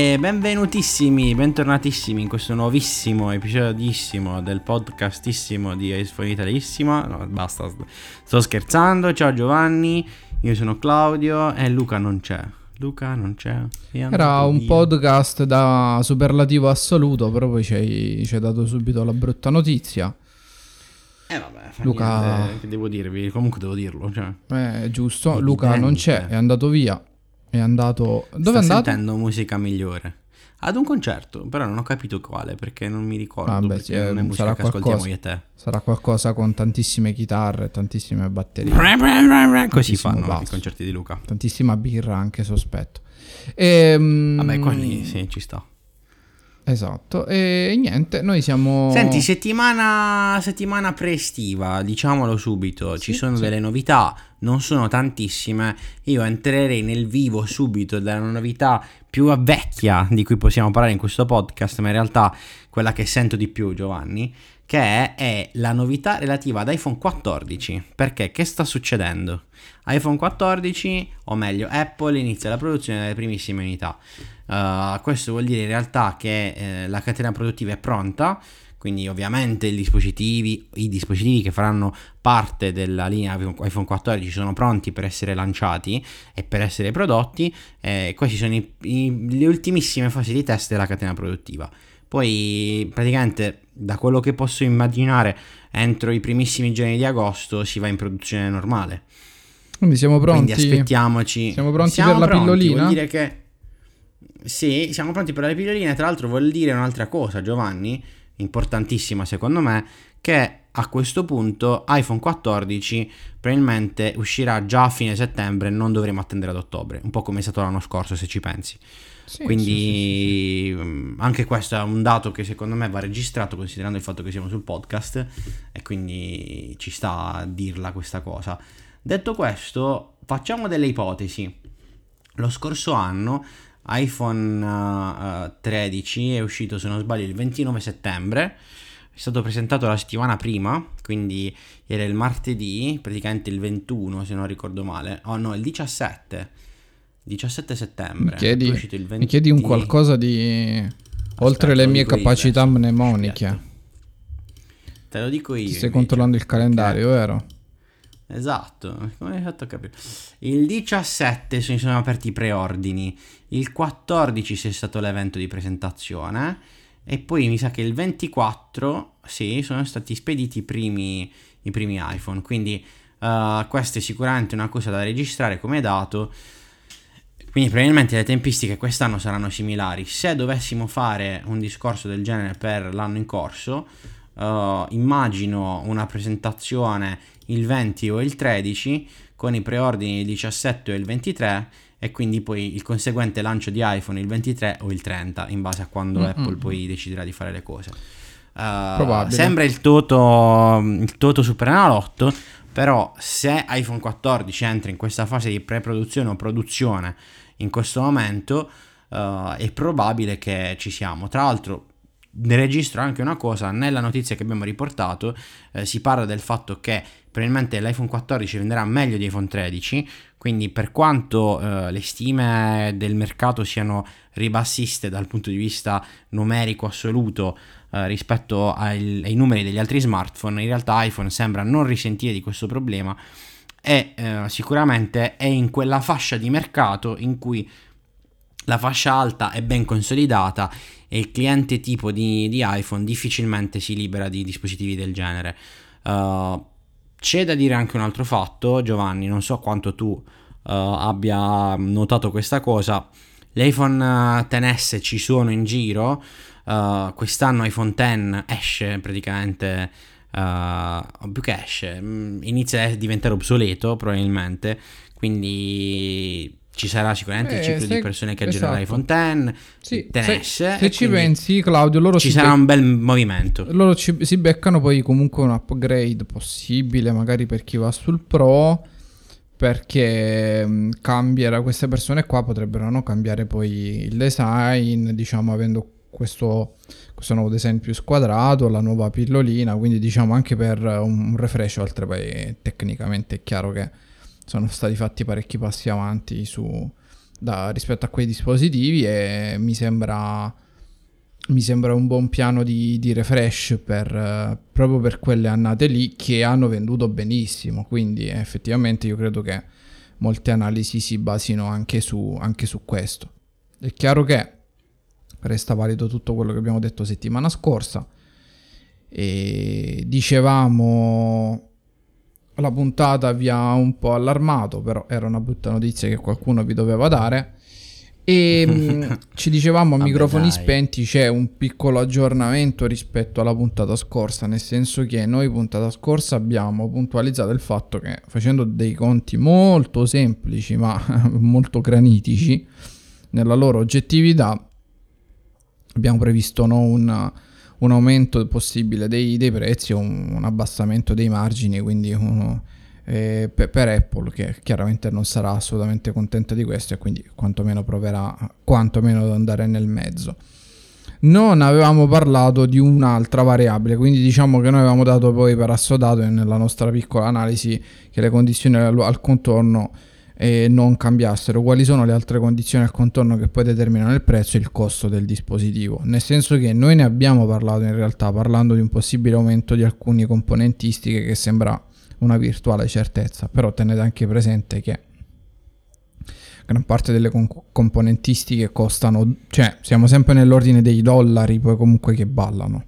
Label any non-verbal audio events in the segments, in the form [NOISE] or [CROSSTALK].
E benvenutissimi, bentornatissimi in questo nuovissimo episodissimo del podcastissimo di iPhone Italissimo. No, basta, sto scherzando. Ciao Giovanni, io sono Claudio e Luca non c'è. Luca non c'è. Era un via. podcast da superlativo assoluto, però poi ci hai, ci hai dato subito la brutta notizia. Eh vabbè, Luca- niente, che devo dirvi, comunque devo dirlo. Cioè. Eh, giusto, Evidente. Luca non c'è, è andato via. È andato... Dove è Sta andato? sentendo musica migliore. Ad un concerto, però non ho capito quale perché non mi ricordo. Vabbè, perché sì, eh, non è musica sarà che ascoltiamo qualcosa. io e te. Sarà qualcosa con tantissime chitarre e tantissime batterie. Così Tantissimo fanno i basso. concerti di Luca. Tantissima birra anche, sospetto. Ehm, Vabbè, quelli sì, ci sta. Esatto. E niente, noi siamo... Senti, settimana, settimana pre-estiva, diciamolo subito, ci sono delle novità, non sono tantissime. Io entrerei nel vivo subito della novità più vecchia di cui possiamo parlare in questo podcast, ma in realtà quella che sento di più, Giovanni, che è, è la novità relativa ad iPhone 14. Perché? Che sta succedendo? iPhone 14, o meglio, Apple inizia la produzione delle primissime unità. Uh, questo vuol dire in realtà che eh, la catena produttiva è pronta, quindi ovviamente i dispositivi, i dispositivi che faranno parte della linea iPhone 14 sono pronti per essere lanciati e per essere prodotti. Eh, queste sono i- i- le ultimissime fasi di test della catena produttiva. Poi praticamente da quello che posso immaginare entro i primissimi giorni di agosto si va in produzione normale. Quindi siamo pronti. Quindi aspettiamoci. Siamo pronti Siamo per la pronti, pillolina? Vuol dire che. Sì, siamo pronti per le pilloline. Tra l'altro, vuol dire un'altra cosa, Giovanni, importantissima secondo me, che a questo punto iPhone 14 probabilmente uscirà già a fine settembre. Non dovremo attendere ad ottobre, un po' come è stato l'anno scorso, se ci pensi. Sì, Quindi sì, sì, mm, anche questo è un dato che secondo me va registrato considerando il fatto che siamo sul podcast e quindi ci sta a dirla questa cosa. Detto questo, facciamo delle ipotesi. Lo scorso anno iPhone eh, eh, 13 è uscito, se non sbaglio, il 29 settembre. È stato presentato la settimana prima, quindi era il martedì, praticamente il 21 se non ricordo male. Oh no, il 17. 17 settembre. Mi chiedi, Poi è uscito il mi chiedi un 20 qualcosa di... Oltre Aspetta, le lo mie io capacità adesso. mnemoniche. Te lo dico io. Ti stai invece, controllando il calendario, perché- vero? Esatto, come hai fatto a capire? Il 17 si sono aperti i preordini, il 14 c'è stato l'evento di presentazione e poi mi sa che il 24, sì, sono stati spediti i primi, i primi iPhone, quindi eh, questa è sicuramente una cosa da registrare come dato. Quindi probabilmente le tempistiche quest'anno saranno similari. Se dovessimo fare un discorso del genere per l'anno in corso, eh, immagino una presentazione il 20 o il 13 con i preordini il 17 o il 23 e quindi poi il conseguente lancio di iPhone il 23 o il 30 in base a quando Mm-mm. Apple poi deciderà di fare le cose. Probabile. sembra il Toto, il Toto Superenalotto, però se iPhone 14 entra in questa fase di pre-produzione o produzione in questo momento, eh, è probabile che ci siamo. Tra l'altro, ne registro anche una cosa, nella notizia che abbiamo riportato eh, si parla del fatto che probabilmente l'iPhone 14 venderà meglio di iPhone 13, quindi per quanto eh, le stime del mercato siano ribassiste dal punto di vista numerico assoluto eh, rispetto ai, ai numeri degli altri smartphone, in realtà iPhone sembra non risentire di questo problema e eh, sicuramente è in quella fascia di mercato in cui la fascia alta è ben consolidata e il cliente tipo di, di iPhone difficilmente si libera di dispositivi del genere. Uh, c'è da dire anche un altro fatto, Giovanni, non so quanto tu uh, abbia notato questa cosa. L'iPhone XS ci sono in giro, uh, quest'anno iPhone X esce praticamente, uh, più esce, mm, inizia a diventare obsoleto probabilmente, quindi ci sarà sicuramente il Eh, ciclo se- di persone che aggiornerà esatto. l'iPhone X, Sì, se, e se ci pensi, Claudio, loro ci sarà bec- un bel movimento. loro ci- si beccano poi comunque un upgrade possibile, magari per chi va sul Pro, perché mh, cambierà, queste persone qua potrebbero no, cambiare poi il design, diciamo avendo questo, questo nuovo design più squadrato, la nuova pillolina, quindi diciamo anche per un refresh, oltre poi tecnicamente è chiaro che sono stati fatti parecchi passi avanti su, da- rispetto a quei dispositivi e mi sembra mi sembra un buon piano di, di refresh per, proprio per quelle annate lì che hanno venduto benissimo. Quindi effettivamente io credo che molte analisi si basino anche su, anche su questo. È chiaro che resta valido tutto quello che abbiamo detto settimana scorsa. E dicevamo la puntata vi ha un po' allarmato, però era una brutta notizia che qualcuno vi doveva dare. E mh, [LAUGHS] ci dicevamo a microfoni dai. spenti c'è un piccolo aggiornamento rispetto alla puntata scorsa, nel senso che noi puntata scorsa abbiamo puntualizzato il fatto che facendo dei conti molto semplici ma [LAUGHS] molto granitici nella loro oggettività abbiamo previsto no, un, un aumento possibile dei, dei prezzi o un, un abbassamento dei margini, quindi uno, eh, per, per Apple che chiaramente non sarà assolutamente contenta di questo e quindi quantomeno proverà quantomeno ad andare nel mezzo. Non avevamo parlato di un'altra variabile, quindi diciamo che noi avevamo dato poi per assodato nella nostra piccola analisi che le condizioni al, al contorno eh, non cambiassero. Quali sono le altre condizioni al contorno che poi determinano il prezzo e il costo del dispositivo? Nel senso che noi ne abbiamo parlato in realtà parlando di un possibile aumento di alcune componentistiche che sembra una virtuale certezza, però tenete anche presente che gran parte delle con- componentistiche costano, cioè siamo sempre nell'ordine dei dollari poi comunque che ballano.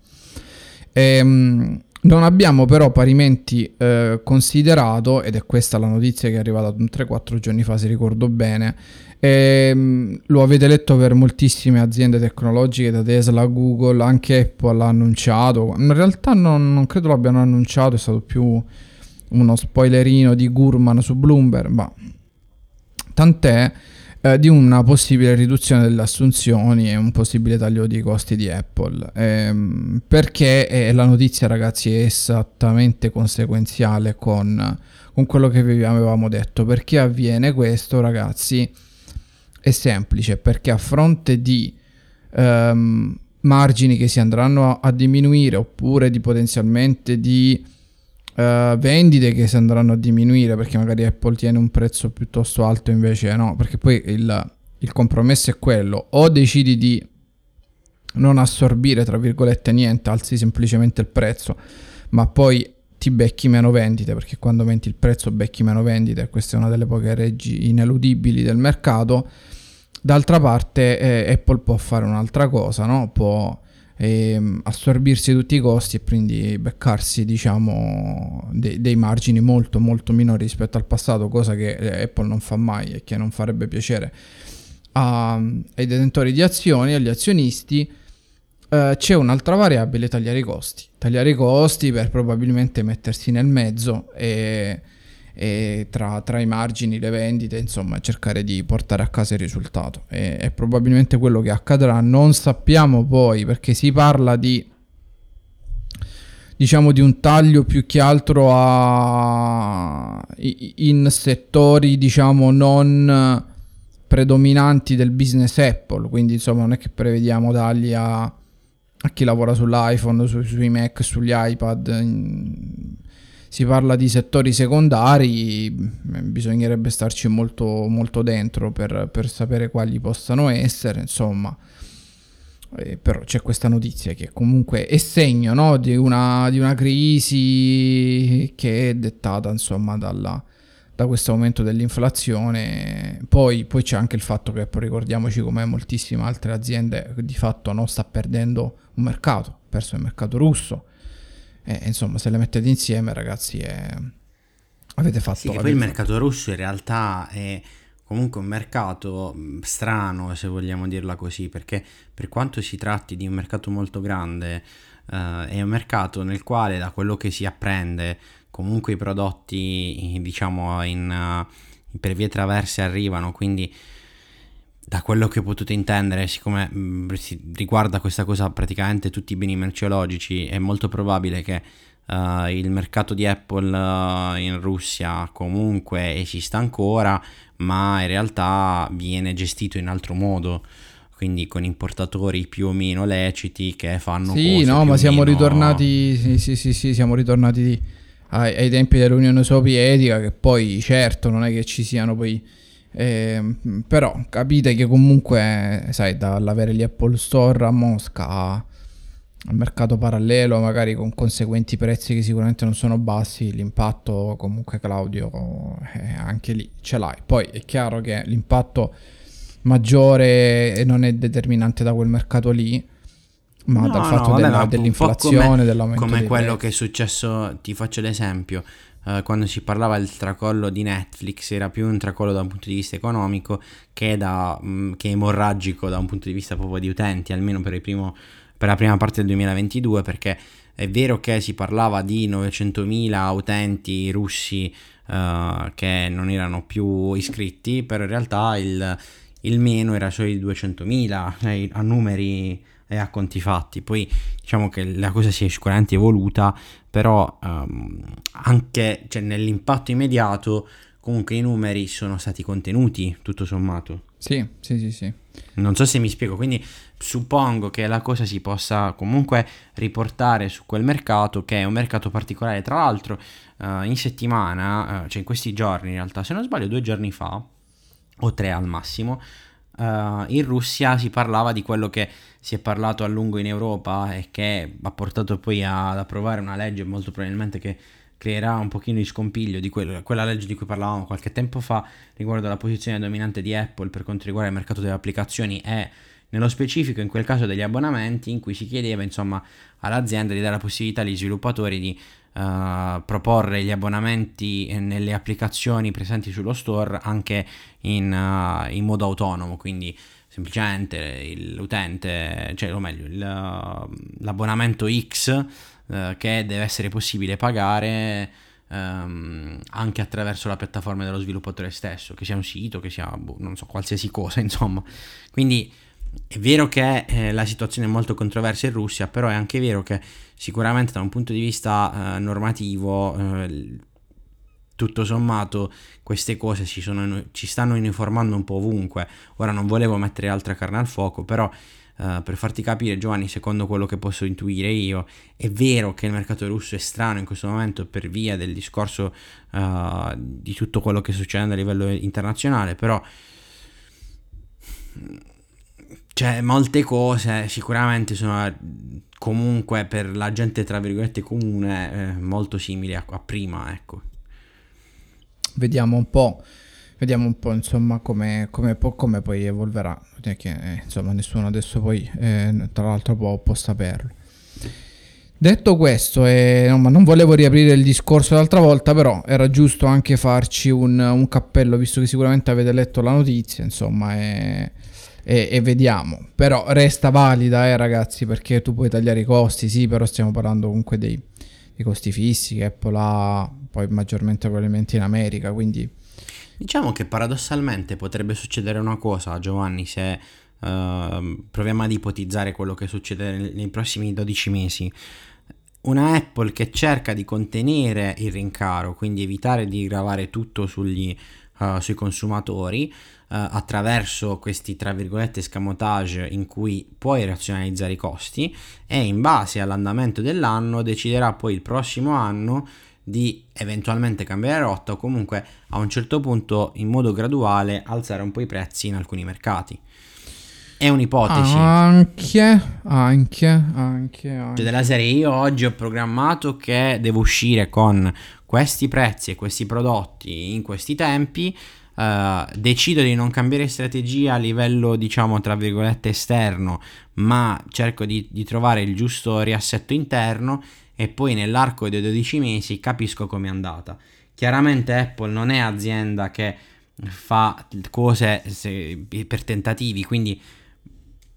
Ehm, non abbiamo però parimenti eh, considerato, ed è questa la notizia che è arrivata 3-4 giorni fa se ricordo bene, ehm, lo avete letto per moltissime aziende tecnologiche, da Tesla a Google, anche Apple l'ha annunciato, in realtà non, non credo l'abbiano annunciato, è stato più uno spoilerino di Gurman su Bloomberg, ma tant'è eh, di una possibile riduzione delle assunzioni e un possibile taglio di costi di Apple. Ehm, perché eh, la notizia, ragazzi, è esattamente conseguenziale con, con quello che vi avevamo detto. Perché avviene questo, ragazzi? È semplice, perché a fronte di ehm, margini che si andranno a, a diminuire oppure di potenzialmente di eh, vendite che si andranno a diminuire perché magari Apple tiene un prezzo piuttosto alto invece no perché poi il, il compromesso è quello. O decidi di non assorbire tra virgolette niente alzi semplicemente il prezzo ma poi ti becchi meno vendite perché quando aumenti il prezzo becchi meno vendite questa è una delle poche reggi ineludibili del mercato. D'altra parte eh, Apple può fare un'altra cosa no? Può ehm, assorbirsi tutti i costi e quindi beccarsi diciamo de- dei margini molto molto minori rispetto al passato cosa che eh, Apple non fa mai e che non farebbe piacere a- ai detentori di azioni agli azionisti. Eh, c'è un'altra variabile tagliare i costi. Tagliare i costi per probabilmente mettersi nel mezzo e, e tra, tra i margini le vendite insomma cercare di portare a casa il risultato. E, è probabilmente quello che accadrà non sappiamo poi perché si parla di diciamo di un taglio più che altro a in settori diciamo non predominanti del business Apple. Quindi insomma non è che prevediamo tagli a, a chi lavora sull'iPhone su- sui Mac sugli iPad si parla di settori secondari, eh, bisognerebbe starci molto, molto dentro per, per sapere quali possano essere, insomma. Eh, però c'è questa notizia che comunque è segno no, di, una, di una crisi che è dettata insomma dalla, da questo aumento dell'inflazione. Poi, poi c'è anche il fatto che, ricordiamoci come moltissime altre aziende di fatto non sta perdendo un mercato, ha perso il mercato russo. E, insomma, se le mettete insieme, ragazzi, è... avete fatto... Sì, avete poi il fatto- mercato russo in realtà è comunque un mercato mh, strano, se vogliamo dirla così, perché per quanto si tratti di un mercato molto grande, eh, è un mercato nel quale, da quello che si apprende, comunque i prodotti, diciamo, in, eh, per vie traverse arrivano, quindi da quello che ho potuto intendere, siccome mh, riguarda questa cosa praticamente tutti i beni merceologici, è molto probabile che eh, il mercato di Apple eh, in Russia comunque esista ancora, ma in realtà viene gestito in altro modo. Quindi con importatori più o meno leciti che fanno Sì, no, ma siamo meno- ritornati. Sì, sì, sì, sì, siamo ritornati ai, ai tempi dell'Unione Sovietica. Che poi, certo, non è che ci siano poi. Ehm, però capite che comunque, sai, dall'avere gli Apple Store a Mosca al mercato parallelo, magari con conseguenti prezzi che sicuramente non sono bassi, l'impatto comunque Claudio eh, anche lì ce l'hai. Poi è chiaro che l'impatto maggiore non è determinante da quel mercato lì, ma No, dal no, fatto vabbè, della- dell'inflazione, come- dell'aumento come quello prezzi. che è successo, ti faccio l'esempio, eh, quando si parlava del tracollo di Netflix era più un tracollo da un punto di vista economico che, da, mh, che emorragico da un punto di vista proprio di utenti, almeno per, primo, per la prima parte del 2022, perché è vero che si parlava di 900.000 utenti russi eh, che non erano più iscritti, però in realtà il, il meno era solo di 200.000 cioè, a numeri e a conti fatti. Poi diciamo che la cosa si è sicuramente evoluta, però ehm, anche cioè, nell'impatto immediato comunque i numeri sono stati contenuti tutto sommato. Sì, sì, sì, sì. Non so se mi spiego, quindi suppongo che la cosa si possa comunque riportare su quel mercato che è un mercato particolare. Tra l'altro eh, in settimana, eh, cioè in questi giorni in realtà, se non sbaglio due giorni fa, o tre al massimo, eh, in Russia si parlava di quello che si è parlato a lungo in Europa e che ha portato poi ad approvare una legge molto probabilmente che creerà un pochino di scompiglio di quello- quella legge di cui parlavamo qualche tempo fa riguardo alla posizione dominante di Apple per quanto riguarda il mercato delle applicazioni e nello specifico in quel caso degli abbonamenti in cui si chiedeva insomma all'azienda di dare la possibilità agli sviluppatori di eh, proporre gli abbonamenti eh, nelle applicazioni presenti sullo store anche in, eh, in modo autonomo quindi semplicemente l'utente cioè o meglio il- l'abbonamento X eh, che deve essere possibile pagare ehm, anche attraverso la piattaforma dello sviluppatore stesso, che sia un sito, che sia boh, non so, qualsiasi cosa, [LAUGHS] insomma. Quindi è vero che eh, la situazione è molto controversa in Russia, però è anche vero che sicuramente da un punto di vista eh, normativo eh, tutto sommato queste cose ci, sono, ci stanno uniformando un po' ovunque. Ora non volevo mettere altra carne al fuoco, però eh, per farti capire Giovanni, secondo quello che posso intuire io, è vero che il mercato russo è strano in questo momento per via del discorso eh, di tutto quello che sta succedendo a livello internazionale, però cioè molte cose sicuramente sono eh, comunque per la gente tra virgolette comune eh, molto simili a, a prima, ecco. Vediamo un po'. Vediamo un po' insomma come, come, come poi evolverà. Che, eh, insomma nessuno adesso poi eh, tra l'altro può, può saperlo. Detto questo, eh, no, non volevo riaprire il discorso l'altra volta, però era giusto anche farci un, un cappello, visto che sicuramente avete letto la notizia, insomma, e, e- e vediamo. Però resta valida, eh, ragazzi, perché tu puoi tagliare i costi, sì, però stiamo parlando comunque dei, dei costi fissi che Apple ha, poi maggiormente probabilmente in America, quindi Diciamo che paradossalmente potrebbe succedere una cosa, Giovanni, se ehm, proviamo ad ipotizzare quello che succede nei, prossimi 12 mesi. Una Apple che cerca di contenere il rincaro, quindi evitare di gravare tutto sugli, eh, sui consumatori attraverso questi tra virgolette scamotage in cui puoi razionalizzare i costi e in base all'andamento dell'anno deciderà poi il prossimo anno di eventualmente cambiare rotta o comunque a un certo punto in modo graduale alzare un po' i prezzi in alcuni mercati. È un'ipotesi. anche, anche, anche, Cioè anche. della serie io oggi ho programmato che devo uscire con questi prezzi e questi prodotti in questi tempi, Uh, decido di non cambiare strategia a livello, diciamo, tra virgolette esterno, ma cerco di, di trovare il giusto riassetto interno e poi nell'arco dei 12 mesi capisco com'è andata. Chiaramente Apple non è azienda che fa cose se, per tentativi, quindi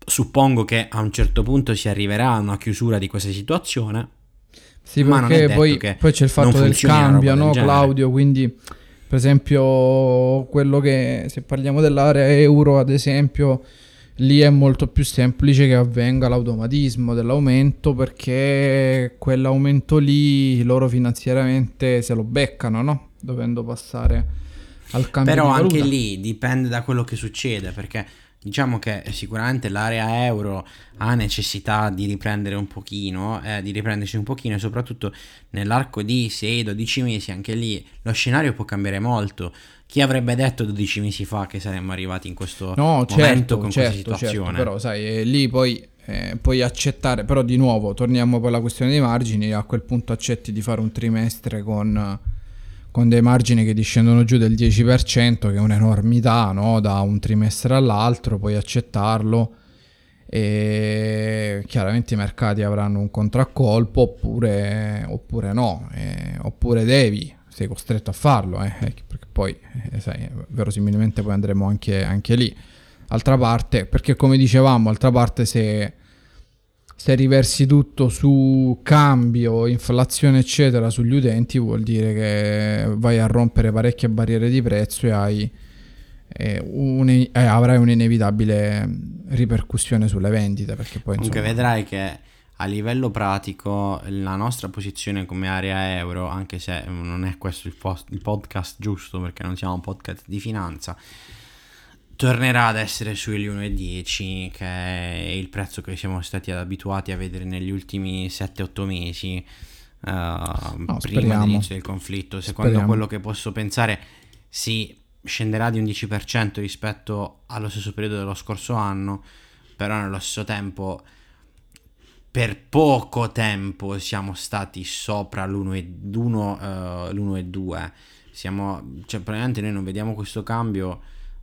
suppongo che a un certo punto si arriverà a una chiusura di questa situazione. Sì, perché poi, poi, c'è il fatto del cambio, no, Claudio? Quindi, per esempio, quello che se parliamo dell'area euro, ad esempio, lì è molto più semplice che avvenga l'automatismo dell'aumento perché quell'aumento lì loro finanziariamente se lo beccano, no? Dovendo passare al cambio Però anche lì dipende da quello che succede perché diciamo che sicuramente l'area euro ha necessità di riprendere un pochino, eh, di riprendersi un pochino e soprattutto nell'arco di 6-12 mesi anche lì lo scenario può cambiare molto. Chi avrebbe detto 12 mesi fa che saremmo arrivati in questo no, momento certo, con certo, questa certo, situazione? Certo, però sai, eh, lì poi eh, puoi accettare, però di nuovo torniamo poi alla questione dei margini, a quel punto accetti di fare un trimestre con con dei margini che discendono giù del 10%, che è un'enormità no? da un trimestre all'altro, puoi accettarlo e chiaramente i mercati avranno un contraccolpo oppure, oppure no, eh, oppure devi, sei costretto a farlo, eh, eh perché poi eh, sai, verosimilmente poi andremo anche, anche lì. Altra parte, perché come dicevamo, altra parte se se riversi tutto su cambio, inflazione, eccetera, sugli utenti, vuol dire che vai a rompere parecchie barriere di prezzo e hai, eh, un, eh, avrai un'inevitabile ripercussione sulle vendite. Perché poi, Comunque vedrai che a livello pratico la nostra posizione come area euro, anche se non è questo il, post- il podcast giusto perché non siamo un podcast di finanza, tornerà ad essere sugli 1,10 che è il prezzo che siamo stati abituati a vedere negli ultimi 7-8 mesi uh, no, prima dell'inizio del conflitto. Secondo speriamo. quello che posso pensare si scenderà di un 10% rispetto allo stesso periodo dello scorso anno però nello stesso tempo per poco tempo siamo stati sopra l'1,2 uh, siamo cioè praticamente noi non vediamo questo cambio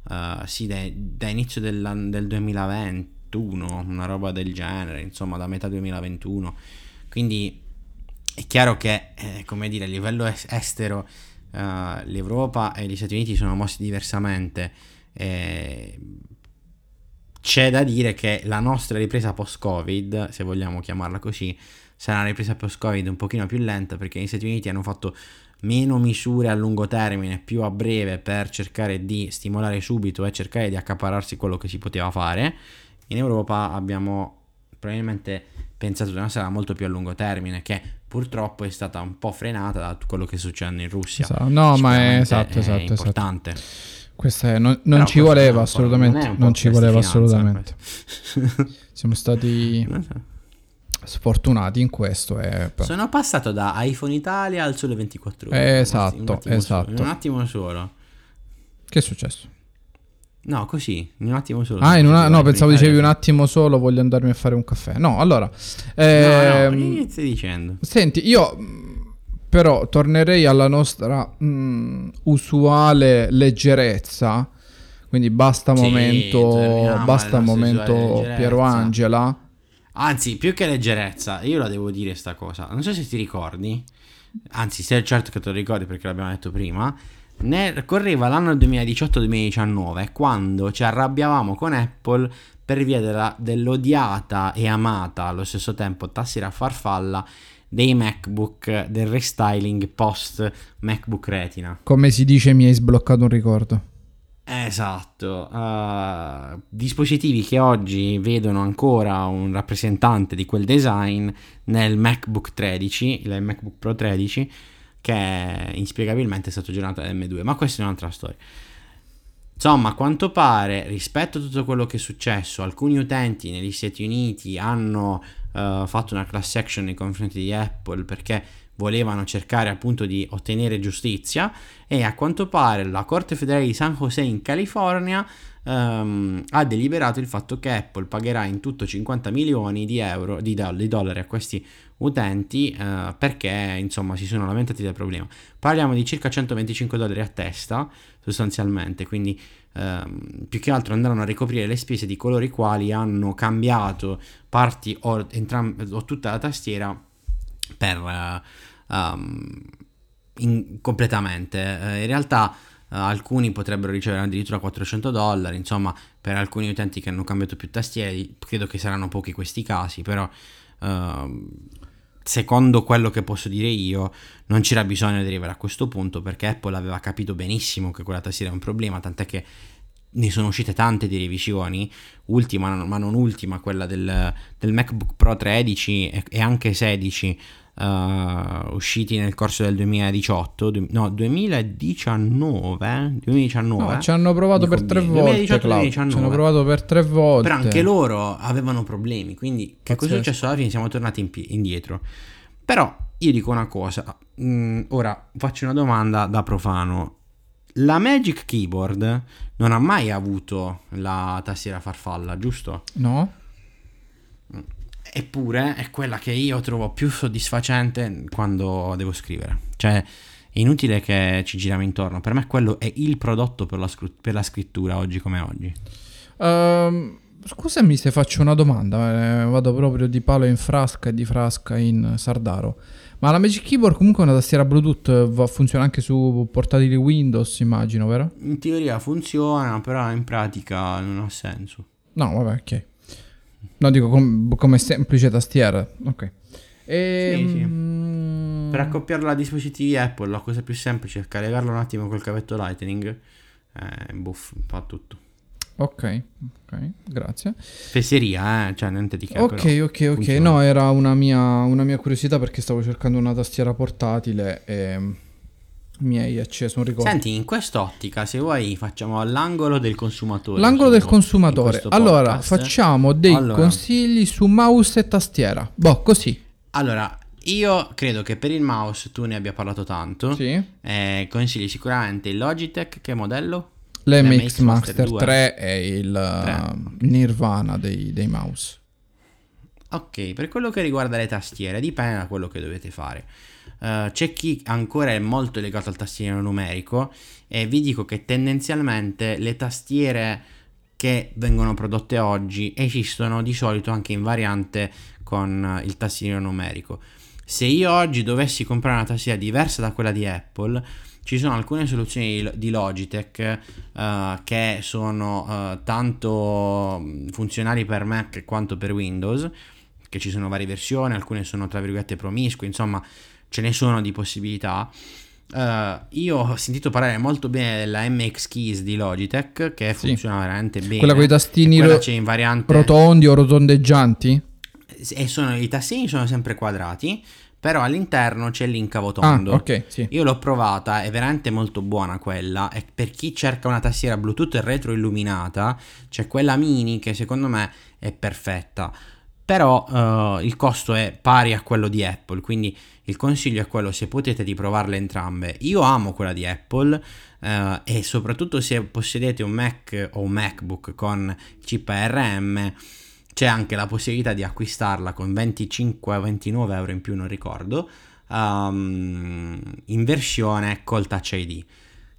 uh, sì, da, da inizio del, del 2021, una roba del genere, insomma, da metà 2021. Quindi è chiaro che, eh, come dire, a livello estero uh, l'Europa e gli Stati Uniti sono mossi diversamente. Eh, c'è da dire che la nostra ripresa post-Covid, se vogliamo chiamarla così, sarà una ripresa post-Covid un pochino più lenta perché gli Stati Uniti hanno fatto meno misure a lungo termine, più a breve per cercare di stimolare subito e cercare di accapararsi quello che si poteva fare. In Europa abbiamo probabilmente pensato una sarà molto più a lungo termine, che purtroppo è stata un po' frenata da quello che sta succedendo in Russia. Esatto. No, ma è esatto, esatto, è importante. Esatto. Questa è, non, non ci voleva assolutamente, non, non ci voleva assolutamente. Siamo stati sfortunati in questo. È... Sono passato da iPhone Italia al sole 24 ore. Eh, esatto, esatto. in un attimo solo. Che è successo? No, così, in un attimo solo. Ah, in una... no, pensavo dicevi un attimo solo, voglio andarmi a fare un caffè. No, allora... Ehm... No, no, stai dicendo? Senti, io però tornerei alla nostra mh, mm, usuale leggerezza. Quindi basta sì, momento, basta momento Piero Angela Anzi, più che leggerezza, io la devo dire sta cosa. Non so se ti ricordi, anzi, sei certo che te lo ricordi perché l'abbiamo detto prima. Ne correva l'anno 2018-2019 quando ci arrabbiavamo con Apple per via della, dell'odiata e amata allo stesso tempo tastiera farfalla dei MacBook del restyling post MacBook Retina. Come si dice, mi hai sbloccato un ricordo. Esatto, uh, dispositivi che oggi vedono ancora un rappresentante di quel design nel MacBook 13, il MacBook Pro 13, che inspiegabilmente è stato girato da M2, ma questa è un'altra storia. Insomma, a quanto pare, rispetto a tutto quello che è successo, alcuni utenti negli Stati Uniti hanno uh, fatto una class action nei confronti di Apple perché volevano cercare appunto di ottenere giustizia e a quanto pare la Corte federale di San José in California ehm, ha deliberato il fatto che Apple pagherà in tutto 50 milioni di euro di, do- di dollari a questi utenti eh, perché insomma si sono lamentati del problema. Parliamo di circa 125 dollari a testa sostanzialmente, quindi ehm, più che altro andranno a ricoprire le spese di coloro i quali hanno cambiato parti o, entram- o tutta la tastiera per uh, um, in- completamente. Uh, in realtà Uh, alcuni potrebbero ricevere addirittura 400 dollari, insomma, per alcuni utenti che hanno cambiato più tastiere, credo che saranno pochi questi casi, però uh, secondo quello che posso dire io, non c'era bisogno di arrivare a questo punto perché Apple aveva capito benissimo che quella tastiera è un problema, tant'è che ne sono uscite tante di revisioni, ultima ma non ultima, quella del, del MacBook Pro 13 e, e anche 16 uh, usciti nel corso del 2018, du- no 2019, 2019. No, ci hanno provato per tre volte. 2018, Cloud. 2019. Ci hanno provato per tre volte. Però anche loro avevano problemi, quindi che cosa è successo alla fine? Siamo tornati in pi- indietro. Però io dico una cosa, mm, ora faccio una domanda da profano. La Magic Keyboard non ha mai avuto la tastiera farfalla, giusto? No? Eppure è quella che io trovo più soddisfacente quando devo scrivere. Cioè, è inutile che ci giriamo intorno. Per me quello è il prodotto per la, scru- per la scrittura oggi come oggi. Ehm, scusami se faccio una domanda, eh, vado proprio di palo in frasca e di frasca in Sardaro. Ma la Magic Keyboard comunque è una tastiera Bluetooth, va, funziona anche su portatili Windows, immagino, vero? In teoria funziona, però in pratica non ha senso. No, vabbè, ok. No, dico com- come semplice tastiera. Ok. E, Sì, sì. mm, Per accoppiarla a dispositivi Apple, la cosa più semplice è caricarlo un attimo col cavetto Lightning. Eh, buff, fa tutto. Ok, ok, grazie. Fesseria, eh, cioè niente di che. Ok, ok, ok. funziona. No, era una mia, una mia curiosità perché stavo cercando una tastiera portatile e mi hai acceso un ricordo. Senti, in quest'ottica, se vuoi, facciamo all'angolo del consumatore. L'angolo del consumatore. Allora, facciamo dei Allora, consigli su mouse e tastiera. Boh, così. Allora, io credo che per il mouse tu ne abbia parlato tanto. Sì. Eh, consigli sicuramente il Logitech, che modello? L'MX Master Master 2. 3 è il Tre. uh, Nirvana dei, dei mouse. Ok, per quello che riguarda le tastiere, dipende da quello che dovete fare. Eh, c'è chi ancora è molto legato al tastierino numerico e vi dico che tendenzialmente le tastiere che vengono prodotte oggi esistono di solito anche in variante con eh, il tastierino numerico. Se io oggi dovessi comprare una tastiera diversa da quella di Apple, ci sono alcune soluzioni di- Logitech eh, che sono eh, tanto mm, funzionali per Mac quanto per Windows, che ci sono varie versioni, alcune sono tra virgolette promiscue, insomma ce ne sono di possibilità. Eh, io ho sentito parlare molto bene della MX Keys di Logitech che Sì. funziona veramente bene. Quella con i tastini ro- c'è in variante rotondi o rotondeggianti? e sono, i tastini sono sempre quadrati, però all'interno c'è l'incavo tondo. Ah, ok, sì. Io l'ho provata, è veramente molto buona quella. E per chi cerca una tastiera Bluetooth retroilluminata, c'è quella mini che secondo me è perfetta. Però eh, il costo è pari a quello di Apple, quindi il consiglio è quello se potete di provarle entrambe. Io amo quella di Apple eh, e soprattutto se possedete un Mac o un MacBook con chip ARM c'è anche la possibilità di acquistarla con 25-29 euro in più, non ricordo, ehm, in versione col Touch ID,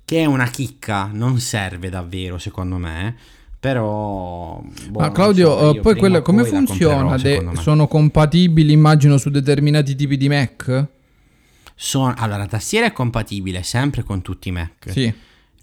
che è una chicca, non serve davvero secondo me, però... boh, Ma Claudio, so, eh, poi quella, come poi funziona? De- sono compatibili, immagino, su determinati tipi di Mac? Sono- allora, la tastiera è compatibile sempre con tutti i Mac. Sì.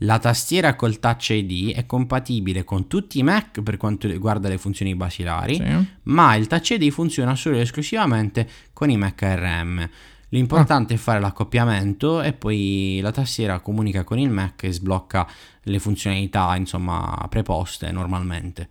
La tastiera col Touch ID è compatibile con tutti i Mac per quanto riguarda le funzioni basilari, Sì. ma il Touch ID funziona solo ed esclusivamente con i Mac ARM. L'importante è fare l'accoppiamento e poi la tastiera comunica con il Mac e sblocca le funzionalità, insomma, preposte normalmente.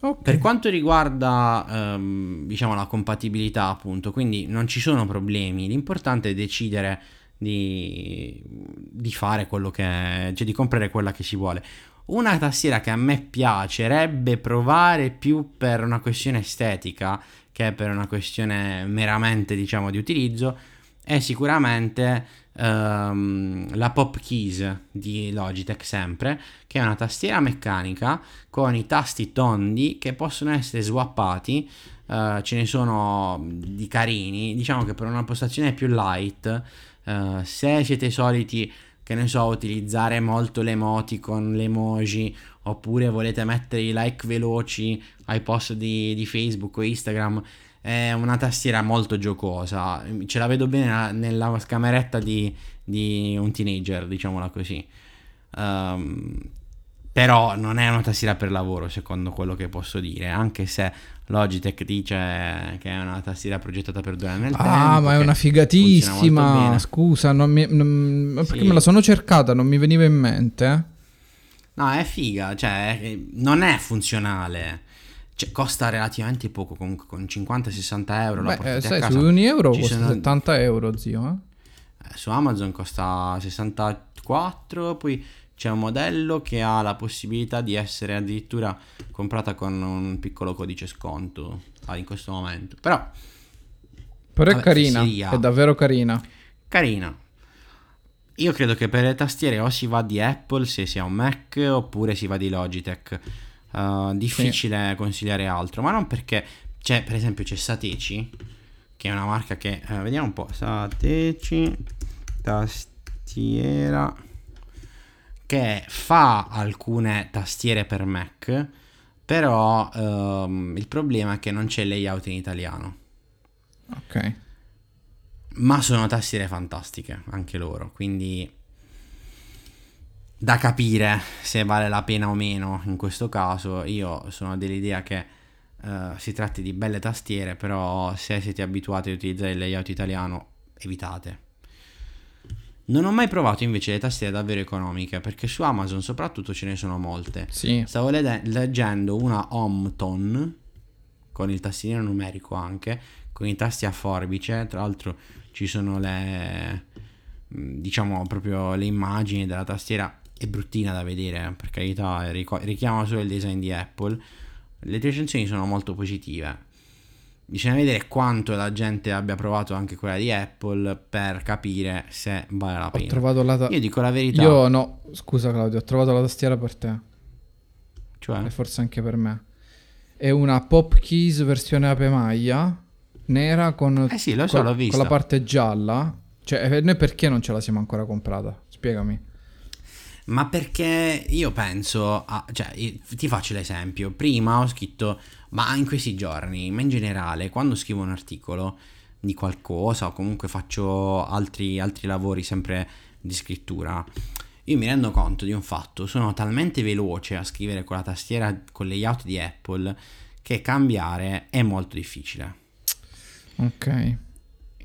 Ok. Per quanto riguarda ehm, diciamo la compatibilità, appunto, quindi non ci sono problemi. L'importante è decidere di, di fare quello che cioè di comprare quella che si vuole. Una tastiera che a me piacerebbe provare più per una questione estetica che per una questione meramente, diciamo, di utilizzo è sicuramente ehm, la Pop Keys di Logitech sempre, che è una tastiera meccanica con i tasti tondi che possono essere swappati. eh, ce ne sono di carini, diciamo che per una postazione più light, eh, se siete soliti, che ne so, utilizzare molto le emoticon, le emoji, oppure volete mettere i like veloci ai post di, di Facebook o Instagram, è una tastiera molto giocosa. Ce la vedo bene nella cameretta di, di un teenager, diciamola così. Um, però non è una tastiera per lavoro, secondo quello che posso dire. Anche se Logitech dice che è una tastiera progettata per durare nel ah, tempo. Ah, ma è una figatissima. Scusa, non mi- non- perché Sì. me la sono cercata, non mi veniva in mente. No, è figa, cioè non è funzionale. Cioè, costa relativamente poco, comunque con 50-60 euro la Beh, portate eh, a sai, casa. su un euro Ci costa sono- 70 euro, zio. eh. Eh, su Amazon costa 64, poi c'è un modello che ha la possibilità di essere addirittura comprata con un piccolo codice sconto ah, in questo momento. Però Però è Vabbè, carina, fesseria. è davvero carina. carina. Io credo che per le tastiere o si va di Apple se si ha un Mac oppure si va di Logitech. Uh, difficile consigliare altro, ma non perché c'è, per esempio, c'è Sateci, che è una marca che eh, vediamo un po'. Sateci tastiera che fa alcune tastiere per Mac, però ehm, il problema è che non c'è layout in italiano. Ok. Ma sono tastiere fantastiche, anche loro, quindi da capire se vale la pena o meno in questo caso. Io sono dell'idea che eh, si tratti di belle tastiere, però se siete abituati ad utilizzare il layout italiano, evitate. Non ho mai provato invece le tastiere davvero economiche, perché su Amazon soprattutto ce ne sono molte. Sì. Stavo lede- leggendo una Homton con il tastierino numerico anche, con i tasti a forbice, tra l'altro ci sono le mh, diciamo proprio le immagini della tastiera è bruttina da vedere, per carità, richiama solo il design di Apple. Le recensioni sono molto positive. Bisogna vedere quanto la gente abbia provato anche quella di Apple per capire se vale la Ho pena. trovato la ta- Io dico la verità, Io no, scusa Claudio, ho trovato la tastiera per te. cioè E forse anche per me. È una Pop Keys versione ape maglia nera con, Eh sì, so, con- con la parte gialla. Cioè, eh, noi perché non ce la siamo ancora comprata? Spiegami. Ma perché io penso, a, cioè io- ti faccio l'esempio, prima ho scritto, ma in questi giorni, ma in generale, quando scrivo un articolo di qualcosa o comunque faccio altri, altri lavori sempre di scrittura, io mi rendo conto di un fatto, sono talmente veloce a scrivere con la tastiera con layout di Apple che cambiare è molto difficile. Ok.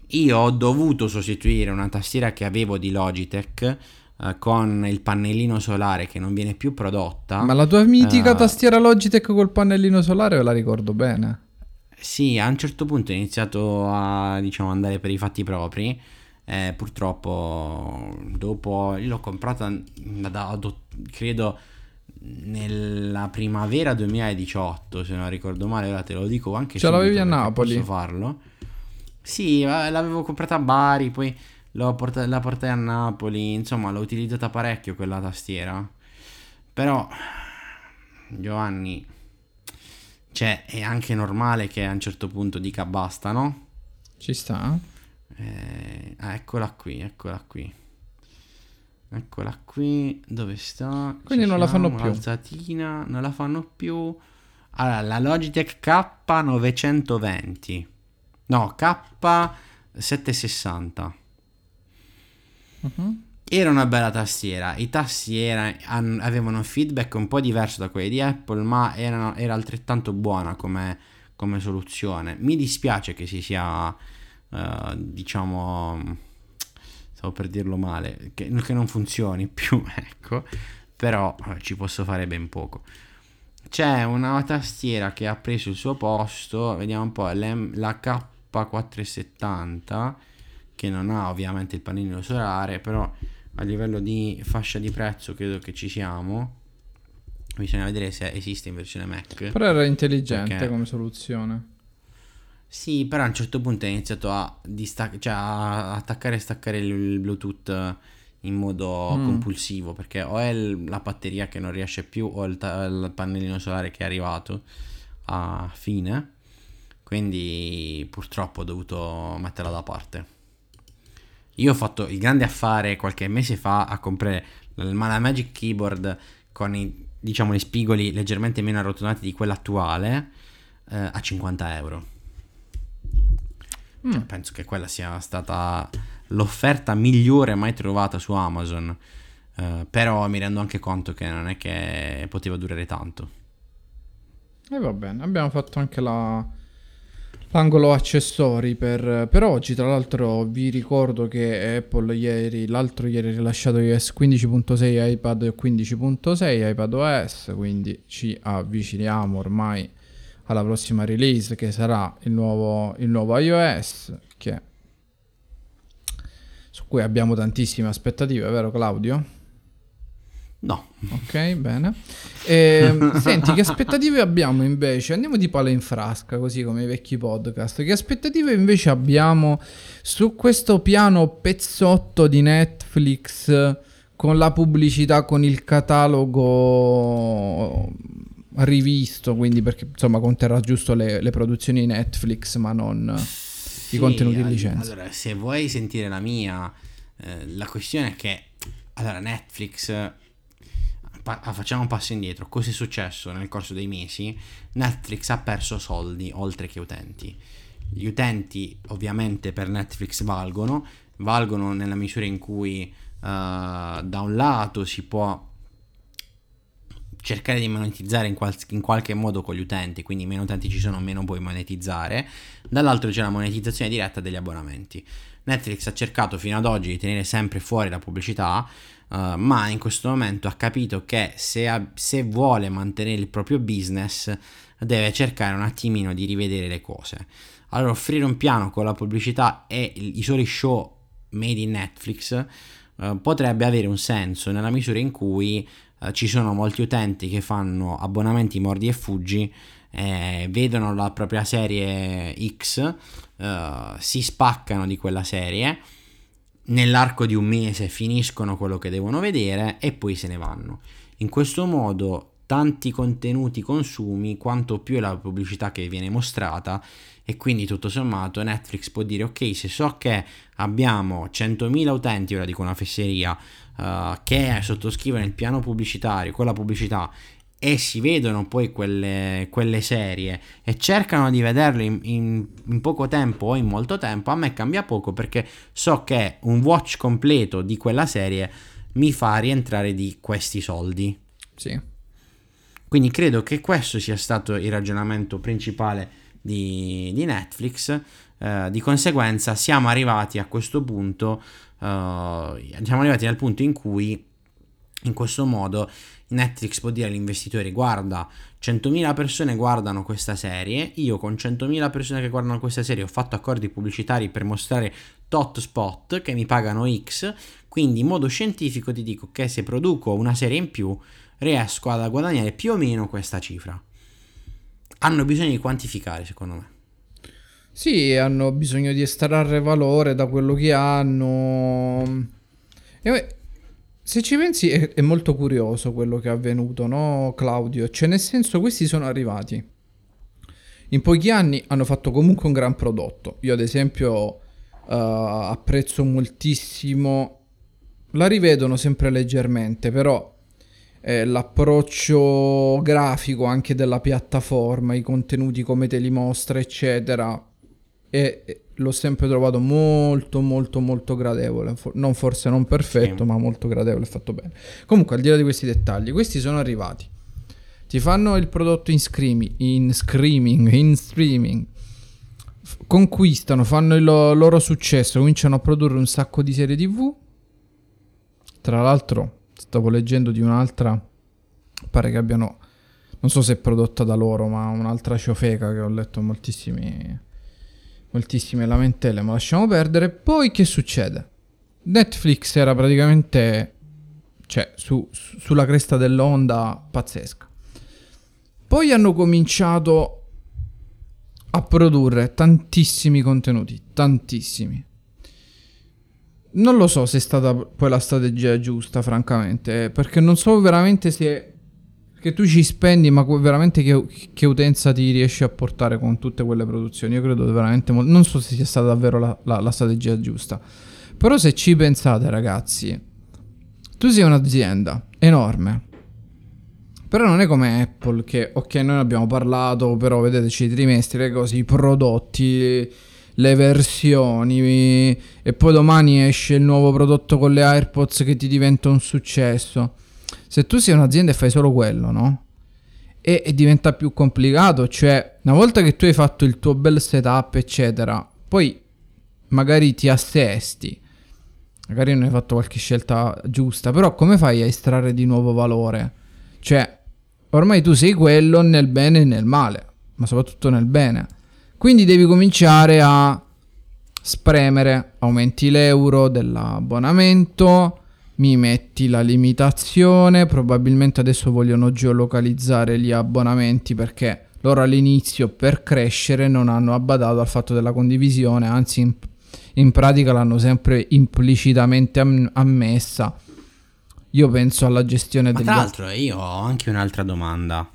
Io ho dovuto sostituire una tastiera che avevo di Logitech eh, con il pannellino solare che non viene più prodotta. Ma la tua mitica Eh, tastiera Logitech col pannellino solare la ricordo bene. Sì, a un certo punto ho iniziato a diciamo andare per i fatti propri. Eh, purtroppo dopo l'ho comprata da, da- do- credo nella primavera 2018 se non ricordo male ora te lo dico anche Ce l'avevi a Napoli? posso farlo sì eh, l'avevo comprata a Bari poi porta- la portai a Napoli insomma l'ho utilizzata parecchio quella tastiera però Giovanni cioè è anche normale che a un certo punto dica basta no? Ci sta? Eh, ah, eccola qui, eccola qui. Eccola qui, dove sta? Quindi Ci non la fanno siamo, più. Alzatina, non la fanno più. Allora, la Logitech K920. No, K760. Mhm. Era una bella tastiera, i tasti era- han- avevano un feedback un po' diverso da quelli di Apple, ma erano- era altrettanto buona come, come soluzione. Mi dispiace che si sia, eh, diciamo, stavo per dirlo male, che, che non funzioni [LAUGHS] più, ecco, però eh, ci posso fare ben poco. C'è una tastiera che ha preso il suo posto, vediamo un po', la K470, che non ha ovviamente il pannellino solare, però a livello di fascia di prezzo credo che ci siamo. Bisogna vedere se esiste in versione Mac. Però era intelligente Perché- come soluzione. Sì, però a un certo punto ha iniziato a, distac- cioè a attaccare e staccare il, Bluetooth in modo Mm. compulsivo perché o è il- la batteria che non riesce più o il, ta- il pannellino solare che è arrivato a fine. Quindi purtroppo ho dovuto metterla da parte. Io ho fatto il grande affare qualche mese fa a comprare il la Magic Keyboard con i, diciamo, gli spigoli leggermente meno arrotondati di quella attuale eh, a 50 euro. Cioè, penso che quella sia stata l'offerta migliore mai trovata su Amazon. Eh, però mi rendo anche conto che non è che poteva durare tanto. E va bene, abbiamo fatto anche la- l'angolo accessori per, per oggi. Tra l'altro vi ricordo che Apple ieri, l'altro ieri ha rilasciato iOS 15.6, iPad 15.6, iPadOS, quindi ci avviciniamo ormai alla prossima release che sarà il nuovo, il nuovo iOS, che, su cui abbiamo tantissime aspettative, vero Claudio? No, Ok, bene. Ehm, [LAUGHS] senti, che aspettative abbiamo invece? Andiamo di palo in frasca, così come i vecchi podcast. Che aspettative invece abbiamo su questo piano pezzotto di Netflix con la pubblicità, con il catalogo rivisto, quindi perché insomma conterrà giusto le, le produzioni Netflix, ma non i contenuti in all- licenza. Allora, se vuoi sentire la mia, eh, la questione è che allora Netflix pa- ah, facciamo un passo indietro. Cosa è successo nel corso dei mesi? Netflix ha perso soldi oltre che utenti. Gli utenti ovviamente per Netflix valgono, valgono nella misura in cui eh, da un lato si può cercare di monetizzare in, qual- in qualche modo con gli utenti, quindi meno utenti ci sono, meno puoi monetizzare. Dall'altro c'è la monetizzazione diretta degli abbonamenti. Netflix ha cercato fino ad oggi di tenere sempre fuori la pubblicità, eh, ma in questo momento ha capito che se, ha- se vuole mantenere il proprio business deve cercare un attimino di rivedere le cose. Allora offrire un piano con la pubblicità e i soli show made in Netflix eh, potrebbe avere un senso nella misura in cui eh, ci sono molti utenti che fanno abbonamenti mordi e fuggi, eh, vedono la propria serie X, si spaccano di quella serie, nell'arco di un mese finiscono quello che devono vedere e poi se ne vanno. In questo modo tanti contenuti consumi quanto più è la pubblicità che viene mostrata e quindi tutto sommato Netflix può dire ok se so che abbiamo 100.000 utenti ora dico una fesseria eh, che sottoscrivono il piano pubblicitario con la pubblicità e si vedono poi quelle, quelle serie e cercano di vederle in, in- in poco tempo o in molto tempo, a me cambia poco perché so che un watch completo di quella serie mi fa rientrare di questi soldi. Sì. Quindi credo che questo sia stato il ragionamento principale di, di Netflix. Eh, di conseguenza siamo arrivati a questo punto, eh, siamo arrivati al punto in cui in questo modo Netflix può dire agli investitori guarda 100.000 persone guardano questa serie io con 100.000 persone che guardano questa serie ho fatto accordi pubblicitari per mostrare tot spot che mi pagano X quindi in modo scientifico ti dico che se produco una serie in più riesco ad guadagnare più o meno questa cifra hanno bisogno di quantificare secondo me Sì, hanno bisogno di estrarre valore da quello che hanno. E se ci pensi è, è molto curioso quello che è avvenuto, no Claudio? Cioè nel senso questi sono arrivati. In pochi anni hanno fatto comunque un gran prodotto. Io ad esempio eh, apprezzo moltissimo... La rivedono sempre leggermente, però eh, l'approccio grafico anche della piattaforma, i contenuti come te li mostra, eccetera, e l'ho sempre trovato molto molto molto gradevole. For- non forse non perfetto Sì. ma molto gradevole fatto bene. Comunque al di là di questi dettagli questi sono arrivati. Ti fanno il prodotto in screaming in screaming in streaming. F- conquistano fanno il lo- loro successo cominciano a produrre un sacco di serie tv tra l'altro stavo leggendo di un'altra pare che abbiano non so se è prodotta da loro ma un'altra ciofeca che ho letto moltissimi moltissime lamentele, ma lasciamo perdere. Poi che succede? Netflix era praticamente cioè su- su- sulla cresta dell'onda pazzesca. Poi hanno cominciato a produrre tantissimi contenuti, tantissimi. Non lo so se è stata poi la strategia giusta, francamente, perché non so veramente se che tu ci spendi, ma veramente che, che, utenza ti riesci a portare con tutte quelle produzioni? Io credo veramente. Mo- non so se sia stata davvero la, la, la, strategia giusta. Però, se ci pensate, ragazzi, tu sei un'azienda enorme. Però non è come Apple, che ok, noi abbiamo parlato, però vedeteci i trimestri, le cose, i prodotti, le versioni, e poi domani esce il nuovo prodotto con le AirPods che ti diventa un successo se tu sei un'azienda e fai solo quello, no? E, e, diventa più complicato, cioè una volta che tu hai fatto il tuo bel setup, eccetera, poi magari ti assesti, magari non hai fatto qualche scelta giusta, però come fai a estrarre di nuovo valore? Cioè, ormai tu sei quello nel bene e nel male, ma soprattutto nel bene. Quindi devi cominciare a spremere, aumenti l'euro dell'abbonamento, mi metti la limitazione, probabilmente adesso vogliono geolocalizzare gli abbonamenti perché loro all'inizio per crescere non hanno abbadato al fatto della condivisione, anzi in, in pratica l'hanno sempre implicitamente am- ammessa. Io penso alla gestione del... Tra l'altro io ho anche un'altra domanda.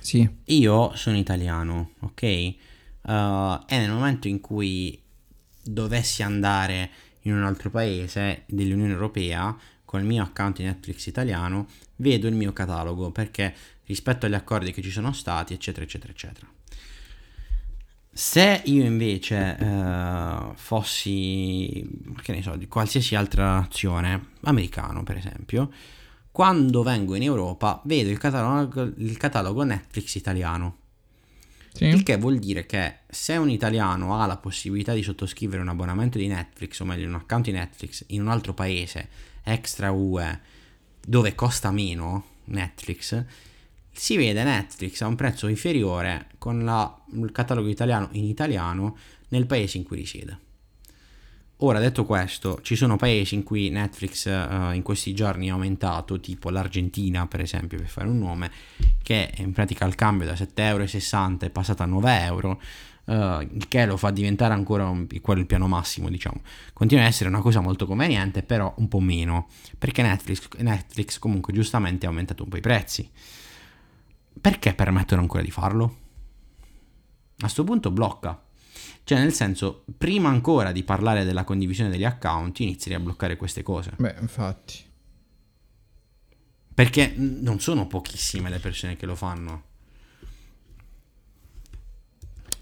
Sì. Io sono italiano, ok? Uh, e nel momento in cui dovessi andare in un altro paese dell'Unione Europea, con il mio account di Netflix italiano vedo il mio catalogo perché rispetto agli accordi che ci sono stati eccetera eccetera eccetera se io invece eh, fossi che ne so di qualsiasi altra nazione americano per esempio quando vengo in Europa vedo il catalogo, il catalogo Netflix italiano sì. Il che vuol dire che se un italiano ha la possibilità di sottoscrivere un abbonamento di Netflix, o meglio un account di Netflix in un altro paese extra UE dove costa meno Netflix, si vede Netflix a un prezzo inferiore con la, il catalogo italiano in italiano nel paese in cui risiede. Ora detto questo, ci sono paesi in cui Netflix uh, in questi giorni ha aumentato, tipo l'Argentina per esempio, per fare un nome, che in pratica il cambio da 7,60 euro è passato a 9 euro, uh, il che lo fa diventare ancora un, quello il piano massimo, diciamo. Continua ad essere una cosa molto conveniente, però un po' meno, perché Netflix, Netflix comunque giustamente ha aumentato un po' i prezzi. Perché permettono ancora di farlo? A questo punto blocca. Cioè, nel senso, prima ancora di parlare della condivisione degli account, inizi a bloccare queste cose. Beh, infatti. Perché non sono pochissime le persone che lo fanno.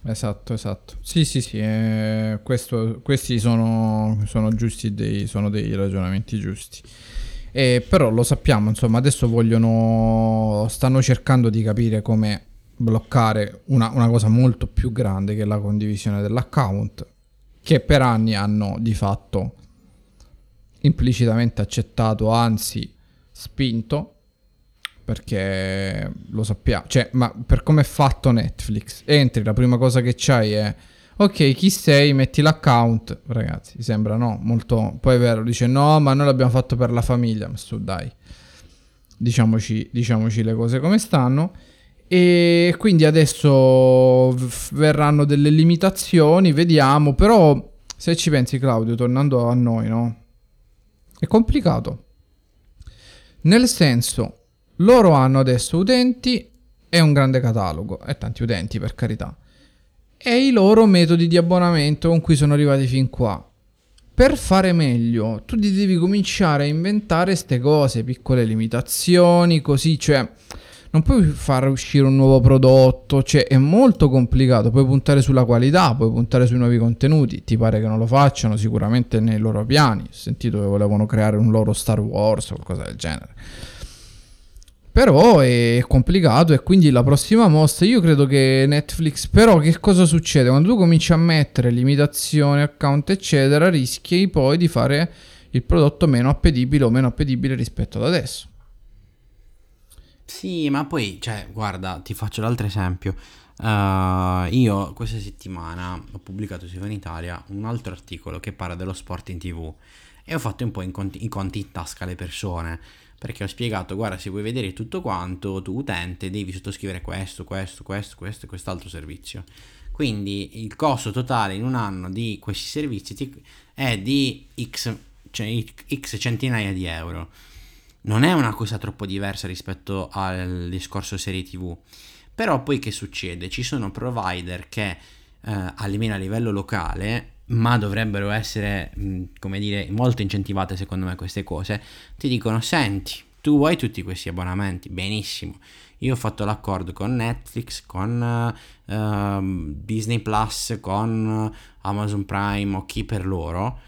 Esatto, esatto. Sì, sì, sì, eh, questo, questi sono, sono giusti, dei, sono dei ragionamenti giusti. Eh, però lo sappiamo, insomma, adesso vogliono, stanno cercando di capire come bloccare una, una cosa molto più grande che è la condivisione dell'account, che per anni hanno di fatto implicitamente accettato, anzi spinto perché lo sappiamo, cioè, ma per come è fatto Netflix, entri, la prima cosa che c'hai è ok, chi sei, metti l'account, ragazzi, sembra no, molto, poi è vero, dice no, ma noi l'abbiamo fatto per la famiglia, ma su dai, diciamoci, diciamoci le cose come stanno. E quindi adesso verranno delle limitazioni, vediamo, però se ci pensi Claudio, tornando a noi, no? È complicato. Nel senso, loro hanno adesso utenti e un grande catalogo, e tanti utenti per carità, e i loro metodi di abbonamento con cui sono arrivati fin qua. Per fare meglio, tu devi cominciare a inventare queste cose, piccole limitazioni, così, cioè non puoi far uscire un nuovo prodotto, cioè è molto complicato, puoi puntare sulla qualità, puoi puntare sui nuovi contenuti, ti pare che non lo facciano sicuramente nei loro piani, ho sentito che volevano creare un loro Star Wars o qualcosa del genere. Però è complicato e quindi la prossima mossa io credo che Netflix però che cosa succede? Quando tu cominci a mettere limitazioni, account eccetera rischi poi di fare il prodotto meno appetibile o meno appetibile rispetto ad adesso. Sì, ma poi, cioè, guarda, ti faccio l'altro esempio. Uh, io questa settimana ho pubblicato su in Italia un altro articolo che parla dello sport in tv e ho fatto un po' i conti, conti in tasca alle persone perché ho spiegato, guarda, se vuoi vedere tutto quanto, tu utente devi sottoscrivere questo, questo, questo, questo e quest'altro servizio. Quindi il costo totale in un anno di questi servizi ti- è di x, cioè x centinaia di euro. Non è una cosa troppo diversa rispetto al discorso serie TV. Però poi che succede? Ci sono provider che eh, almeno a livello locale ma dovrebbero essere, mh, come dire, molto incentivate secondo me queste cose, ti dicono senti, tu vuoi tutti questi abbonamenti, benissimo, io ho fatto l'accordo con Netflix, con uh, Disney Plus, con Amazon Prime o chi per loro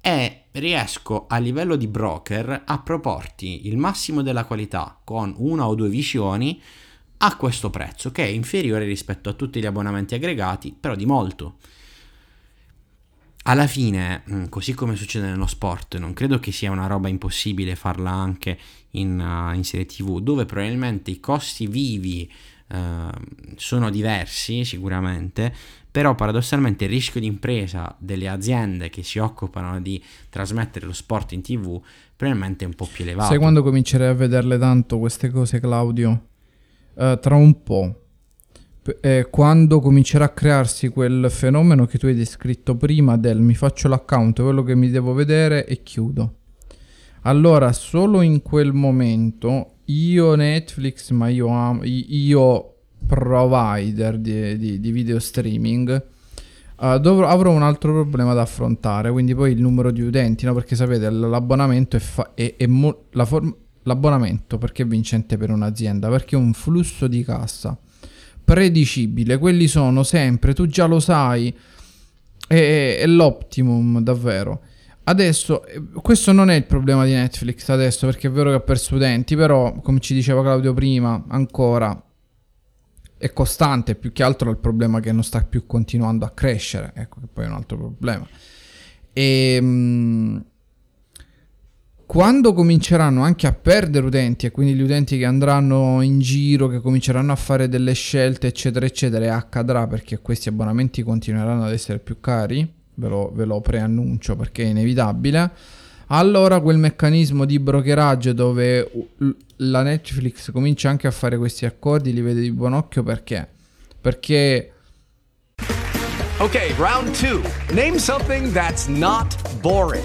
e riesco a livello di broker a proporti il massimo della qualità con una o due visioni a questo prezzo che è inferiore rispetto a tutti gli abbonamenti aggregati, però di molto alla fine, mm, così come succede nello sport, non credo che sia una roba impossibile farla anche in, uh, in serie TV, dove probabilmente i costi vivi uh, sono diversi sicuramente, però paradossalmente il rischio di impresa delle aziende che si occupano di trasmettere lo sport in TV probabilmente è un po' più elevato. Sai quando comincerei a vederle tanto queste cose, Claudio? Uh, tra un po' eh, quando comincerà a crearsi quel fenomeno che tu hai descritto prima del mi faccio l'account, quello che mi devo vedere e chiudo. Allora, solo in quel momento io Netflix, ma io, io provider di, di, di video streaming, uh, dovrò, avrò un altro problema da affrontare, quindi poi il numero di utenti, no? perché sapete l'abbonamento è, fa- è, è mo- la form- l'abbonamento perché è vincente per un'azienda? Perché è un flusso di cassa predicibile, quelli sono sempre, tu già lo sai, è, è l'optimum davvero. Adesso, eh, questo non è il problema di Netflix adesso, perché è vero che ha perso utenti, però, come ci diceva Claudio prima, ancora è costante, più che altro il problema che non sta più continuando a crescere, ecco che poi è un altro problema. E... Quando cominceranno anche a perdere utenti e quindi gli utenti che andranno in giro, che cominceranno a fare delle scelte, eccetera, eccetera, accadrà perché questi abbonamenti continueranno ad essere più cari, ve lo, ve lo preannuncio perché è inevitabile, allora quel meccanismo di brokeraggio dove la Netflix comincia anche a fare questi accordi li vede di buon occhio perché? Perché... Ok, round 2. Name something that's not boring.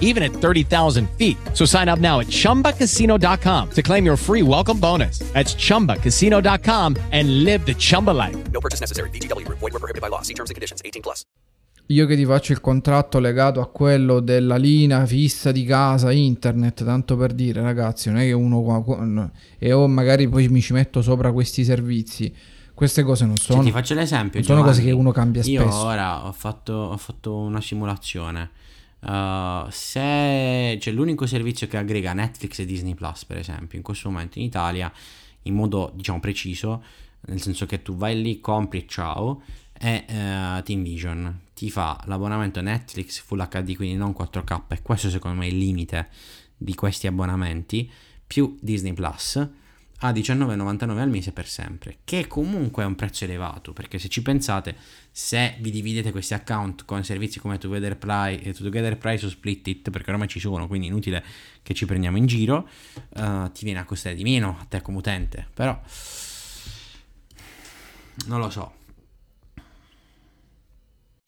even at 30,000 feet. So sign up now at ChumbaCasino.com to claim your free welcome bonus. That's ChumbaCasino.com and live the Chumba life. No purchase necessary. BGW. Void were prohibited by law. See terms and conditions. 18 plus. Io che ti faccio il contratto legato a quello della linea fissa di casa, internet, tanto per dire ragazzi, non è che uno qua, e o magari poi mi ci metto sopra questi servizi. Queste cose non sono. Cioè, ti faccio l'esempio. Sono cose che uno cambia spesso. Io ora ho fatto, ho fatto una simulazione Uh, se c'è l'unico servizio che aggrega Netflix e Disney Plus, per esempio, in questo momento in Italia, in modo diciamo preciso, nel senso che tu vai lì, compri ciao, e uh, Team Vision. Ti fa l'abbonamento Netflix Full HD, quindi non 4K, e questo secondo me è il limite di questi abbonamenti, più Disney Plus a 19,99 al mese per sempre, che comunque è un prezzo elevato, perché se ci pensate, se vi dividete questi account con servizi come Together Price, Together Price o Split It, perché ormai ci sono, quindi inutile che ci prendiamo in giro, uh, ti viene a costare di meno a te come utente, però non lo so.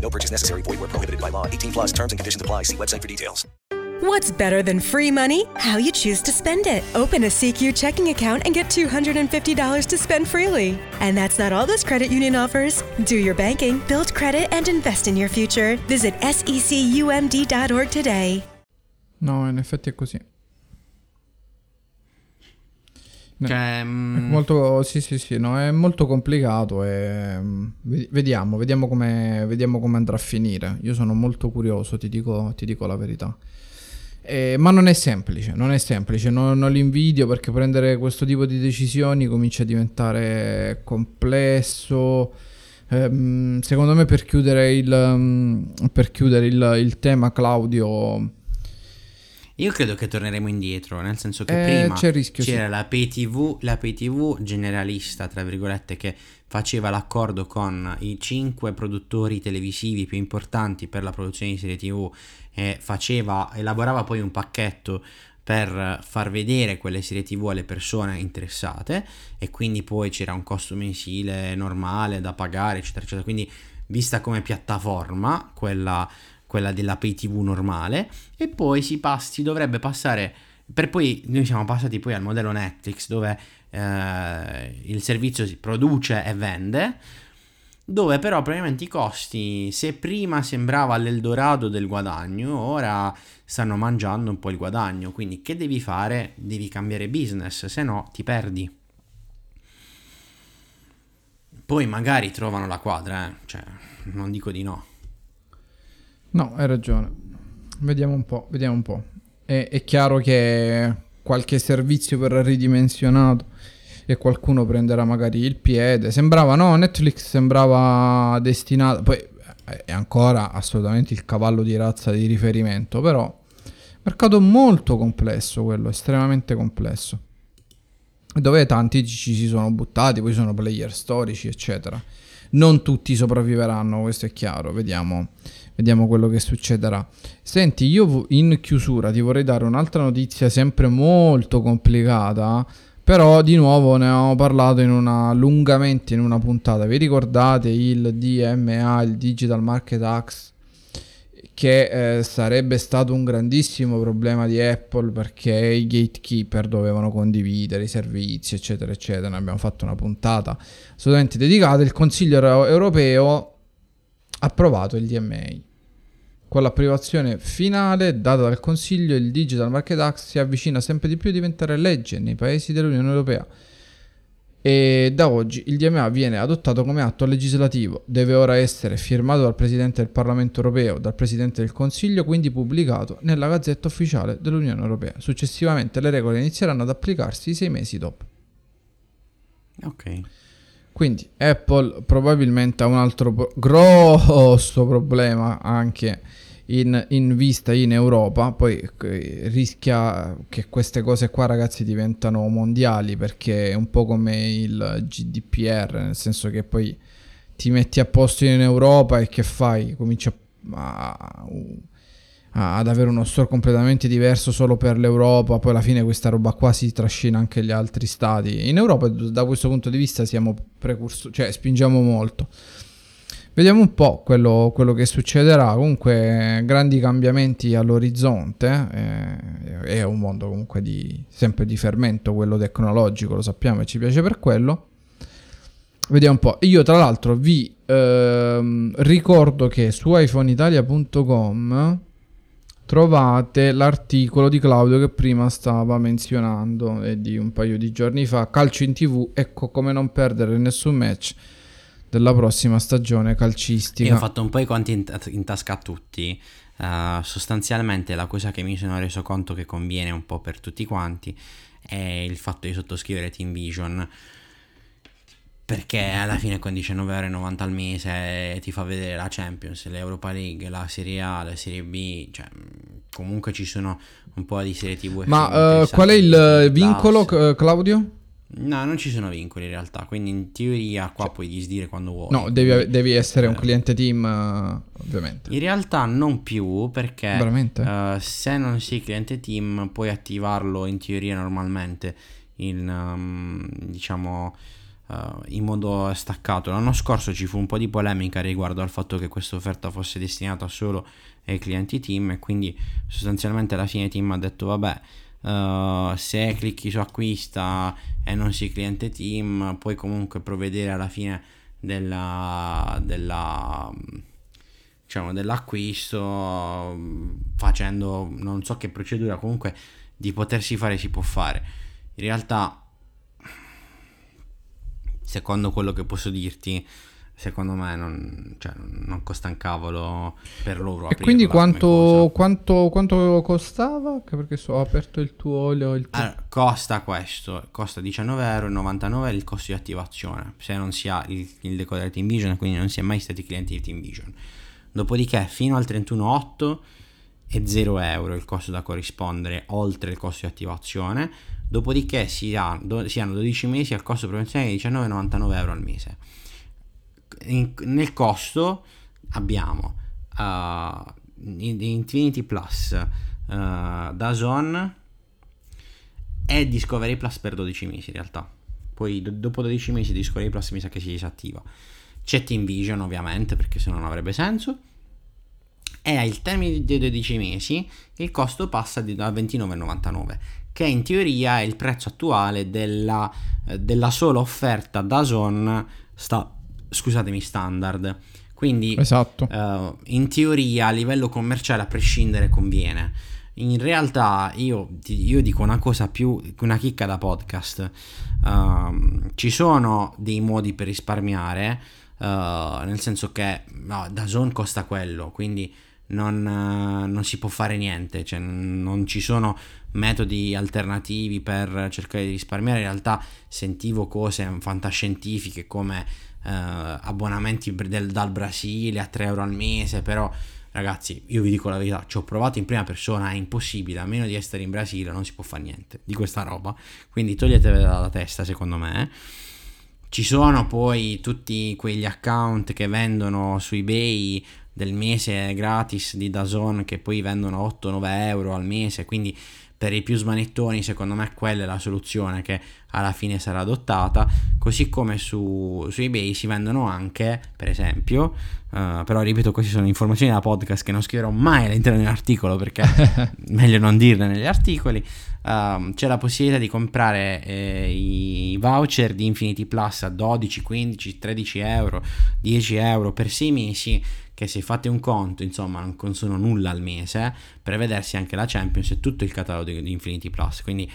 No purchase necessary. Void where prohibited by law. 18 plus terms and conditions apply. See website for details. What's better than free money? How you choose to spend it. Open a CQ checking account and get $250 to spend freely. And that's not all this credit union offers. Do your banking, build credit, and invest in your future. Visit secumd.org today. No, in effetti è così. Cioè, è mm, [LAUGHS] molto, sì, sì, sì, no, è molto complicato e mm, ve- vediamo, vediamo come, vediamo come andrà a finire. Io sono molto curioso, ti dico, ti dico la verità. Eh, ma non è semplice, non è semplice, non, non li invidio perché prendere questo tipo di decisioni comincia a diventare complesso. Ehm, secondo me per chiudere il, mm, per chiudere il, il tema, Claudio, Io credo che torneremo indietro, nel senso che Eh, prima c'è rischio, c'era sì. la pay TV, la pay TV generalista, tra virgolette, che faceva l'accordo con i cinque produttori televisivi più importanti per la produzione di serie TV e faceva, elaborava poi un pacchetto per far vedere quelle serie TV alle persone interessate e quindi poi c'era un costo mensile normale da pagare, eccetera, eccetera. Quindi vista come piattaforma, quella, quella della pay TV normale, e poi si, pass- si dovrebbe passare per poi noi siamo passati poi al modello Netflix dove eh, il servizio si produce e vende dove però probabilmente i costi se prima sembrava l'Eldorado del guadagno ora stanno mangiando un po' il guadagno quindi che devi fare? devi cambiare business se no ti perdi poi magari trovano la quadra eh? cioè non dico di no No, hai ragione. Vediamo un po', vediamo un po'. È, è chiaro che qualche servizio verrà ridimensionato e qualcuno prenderà magari il piede. Sembrava, no, Netflix sembrava destinato, poi è ancora assolutamente il cavallo di razza di riferimento, però mercato molto complesso quello, estremamente complesso. Dove tanti ci si sono buttati, poi sono player storici, eccetera. Non tutti sopravviveranno, questo è chiaro, vediamo, vediamo quello che succederà. Senti, io in chiusura ti vorrei dare un'altra notizia sempre molto complicata, però di nuovo ne avevamo parlato in una, lungamente in una puntata. Vi ricordate il DMA, il Digital Market Act? che eh, sarebbe stato un grandissimo problema di Apple perché i gatekeeper dovevano condividere i servizi, eccetera, eccetera. Ne abbiamo fatto una puntata assolutamente dedicata. Il Consiglio Euro- europeo ha approvato il DMA. Con l'approvazione finale data dal Consiglio, il Digital Market Act si avvicina sempre di più a diventare legge nei paesi dell'Unione Europea. E da oggi il DMA viene adottato come atto legislativo, deve ora essere firmato dal Presidente del Parlamento europeo, dal Presidente del Consiglio, quindi pubblicato nella Gazzetta Ufficiale dell'Unione Europea. Successivamente le regole inizieranno ad applicarsi sei mesi dopo. ok Quindi Apple probabilmente ha un altro pro- grosso problema anche in, in vista in Europa. Poi eh, rischia che queste cose qua, ragazzi, diventano mondiali perché è un po' come il GDPR, nel senso che poi ti metti a posto in Europa e che fai? Cominci a, a- a- ad avere uno store completamente diverso solo per l'Europa, poi alla fine questa roba qua si trascina anche agli altri stati. In Europa da questo punto di vista siamo precursori, cioè spingiamo molto. Vediamo un po' quello, quello che succederà. Comunque, grandi cambiamenti all'orizzonte. eh, è un mondo comunque di, sempre di fermento, quello tecnologico, lo sappiamo e ci piace per quello. Vediamo un po'. Io, tra l'altro, vi ehm, ricordo che su iPhoneitalia.com trovate l'articolo di Claudio che prima stava menzionando e di un paio di giorni fa. Calcio in TV. Ecco come non perdere nessun match della prossima stagione calcistica. Io ho fatto un po' i conti in, in tasca a tutti. Uh, sostanzialmente la cosa che mi sono reso conto che conviene un po' per tutti quanti è il fatto di sottoscrivere Team Vision. Perché alla fine con 19,90€ al mese ti fa vedere la Champions, l'Europa League, la Serie A, la Serie B, cioè comunque ci sono un po' di serie TV. Ma uh, qual è il vincolo, uh, Claudio? No, non ci sono vincoli in realtà, quindi in teoria qua cioè, puoi disdire quando vuoi. No, devi, devi essere un cliente team, uh, ovviamente. In realtà non più, perché? Uh, se non sei cliente team puoi attivarlo in teoria normalmente in, um, diciamo, uh, in modo staccato. L'anno scorso ci fu un po' di polemica riguardo al fatto che questa offerta fosse destinata solo ai clienti team e quindi sostanzialmente alla fine team ha detto vabbè uh, se clicchi su acquista e non sei cliente team puoi comunque provvedere alla fine della, della diciamo dell'acquisto facendo non so che procedura comunque di potersi fare si può fare in realtà secondo quello che posso dirti, secondo me non, cioè, non costa un cavolo per loro. E quindi quanto, quanto, quanto, costava? Perché so, ho aperto il tuo olio. Il tuo... Allora, costa questo, costa 19,99 euro il costo di attivazione, se non si ha il, il decoder Team Vision, quindi non si è mai stati clienti di Team Vision. Dopodiché fino al 31,8 è 0 euro il costo da corrispondere oltre il costo di attivazione dopodiché si, ha, do, si hanno 12 mesi al costo promozionale di 19,99 euro al mese. In, nel costo abbiamo uh, Infinity Plus, uh, Dazon e Discovery Plus per 12 mesi in realtà. Poi do, dopo 12 mesi Discovery Plus mi sa che si disattiva. C'è Team Vision ovviamente perché se no non avrebbe senso. E al termine dei 12 mesi il costo passa da 29,99 che in teoria è il prezzo attuale della, eh, della sola offerta da Zone sta, scusatemi, standard. Quindi esatto. uh, in teoria a livello commerciale a prescindere conviene. In realtà io, io dico una cosa più una chicca da podcast. Uh, ci sono dei modi per risparmiare, uh, nel senso che no, Zone costa quello, quindi non, non, si può fare niente, cioè non ci sono metodi alternativi per cercare di risparmiare. In realtà sentivo cose fantascientifiche come eh, abbonamenti del, dal Brasile a 3 euro al mese, però ragazzi io vi dico la verità, ci ho provato in prima persona, è impossibile, a meno di essere in Brasile non si può fare niente di questa roba, quindi toglietevela dalla testa secondo me. Ci sono poi tutti quegli account che vendono su eBay del mese gratis di Dazon che poi vendono 8-9 euro al mese, quindi per i più smanettoni secondo me quella è la soluzione che alla fine sarà adottata. Così come su, su ebay si vendono anche per esempio uh, però ripeto queste sono informazioni da podcast che non scriverò mai all'interno di un articolo perché [LAUGHS] meglio non dirle negli articoli. Uh, c'è la possibilità di comprare eh, i voucher di Infinity Plus a 12 15 13 euro 10 euro per 6 mesi che se fate un conto, insomma, non consumono nulla al mese, per vedersi anche la Champions e tutto il catalogo di Infinity Plus. Quindi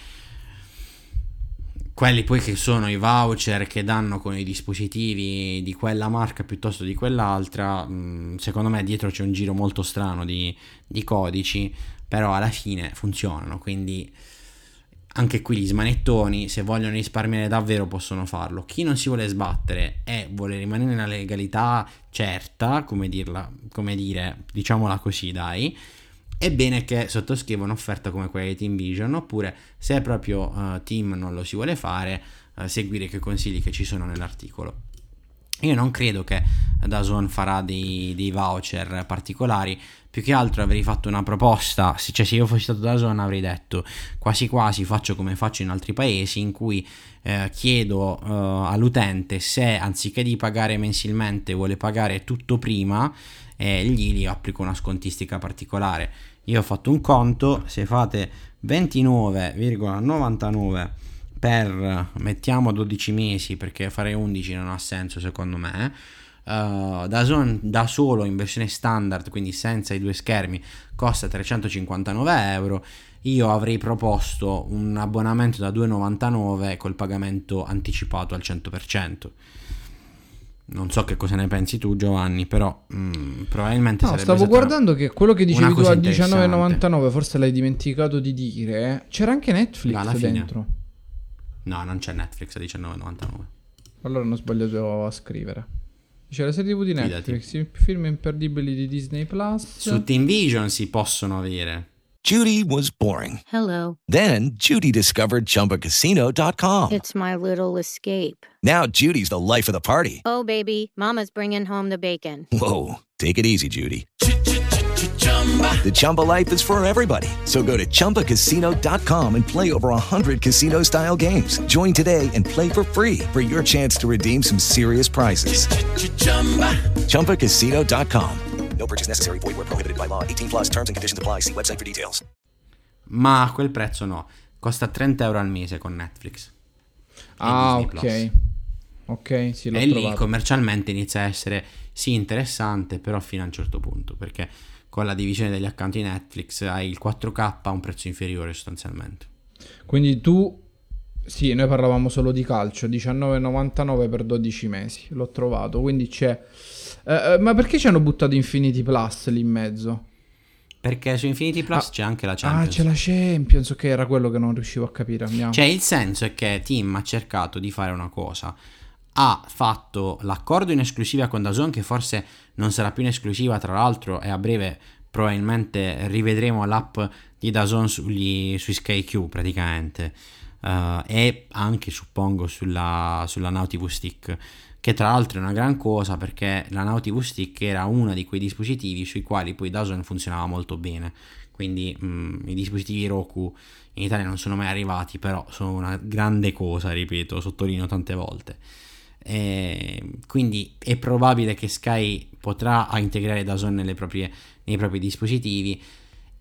quelli poi che sono i voucher che danno con i dispositivi di quella marca piuttosto di quell'altra, mm, secondo me dietro c'è un giro molto strano di, di codici, però alla fine funzionano, quindi anche qui gli smanettoni, se vogliono risparmiare davvero, possono farlo. Chi non si vuole sbattere e vuole rimanere nella legalità certa, come, dirla, come dire, diciamola così, dai, è bene che sottoscriva un'offerta come quella di Team Vision, oppure se proprio uh, Team non lo si vuole fare, uh, seguire i consigli che ci sono nell'articolo. Io non credo che Dazon farà dei, dei, voucher particolari, più che altro avrei fatto una proposta, cioè se io fossi stato Dazon avrei detto quasi quasi faccio come faccio in altri paesi in cui eh, chiedo eh, all'utente se anziché di pagare mensilmente vuole pagare tutto prima e gli, gli applico una scontistica particolare. Io ho fatto un conto, se fate 29,99 per mettiamo 12 mesi perché fare 11 non ha senso secondo me uh, da, son, da, solo in versione standard quindi senza i due schermi costa 359 euro io avrei proposto un abbonamento da 2,99 col pagamento anticipato al 100% non so che cosa ne pensi tu Giovanni, però mh, mm, probabilmente no, stavo guardando che quello che dicevi tu a 19,99 forse l'hai dimenticato di dire. C'era anche Netflix no, dentro. No, non c'è Netflix a 19,99. Allora non sbagliato a scrivere. C'è la serie TV di Netflix, Fidati. film imperdibili di Disney Plus. Su Team Vision si possono avere. Judy was boring. Hello. Then Judy discovered chumbacasino.com. It's my little escape. Now Judy's the life of the party. Oh baby, mama's bringing home the bacon. Whoa, take it easy, Judy. The Chumba life is for everybody. So go to ChumbaCasino.com and play over 100 casino style games. Join today and play for free for your chance to redeem some serious prizes. ChumbaCasino.com. No purchase necessary. Void where prohibited by law. 18 plus terms and conditions apply. See website for details. Ma a quel prezzo no. Costa 30 euro al mese con Netflix. Ah, ok. Ok, sì, l'ho e lì trovato. commercialmente inizia a essere sì interessante, però fino a un certo punto, perché con la divisione degli account di Netflix hai il 4K a un prezzo inferiore sostanzialmente. Quindi tu... Sì, noi parlavamo solo di calcio, 19,99 per 12 mesi, l'ho trovato, quindi c'è... Eh, eh, ma perché ci hanno buttato Infinity Plus lì in mezzo? Perché su Infinity Plus Ah, c'è anche la Ah, Champions. c'è la Champions, ok, era quello che non riuscivo a capire. Andiamo. Cioè il senso è che Tim ha cercato di fare una cosa. Ha fatto l'accordo in esclusiva con Dazon che forse non sarà più in esclusiva tra l'altro e a breve probabilmente rivedremo l'app di Dazon sugli, sui Sky Q praticamente. Eh, e anche suppongo sulla, sulla Now Stick che tra l'altro è una gran cosa perché la TV Stick era uno di quei dispositivi sui quali poi Dazon funzionava molto bene. Quindi mm, i dispositivi Roku in Italia non sono mai arrivati però sono una grande cosa ripeto sottolineo tante volte e quindi è probabile che Sky potrà integrare Dazon nelle proprie, nei propri dispositivi.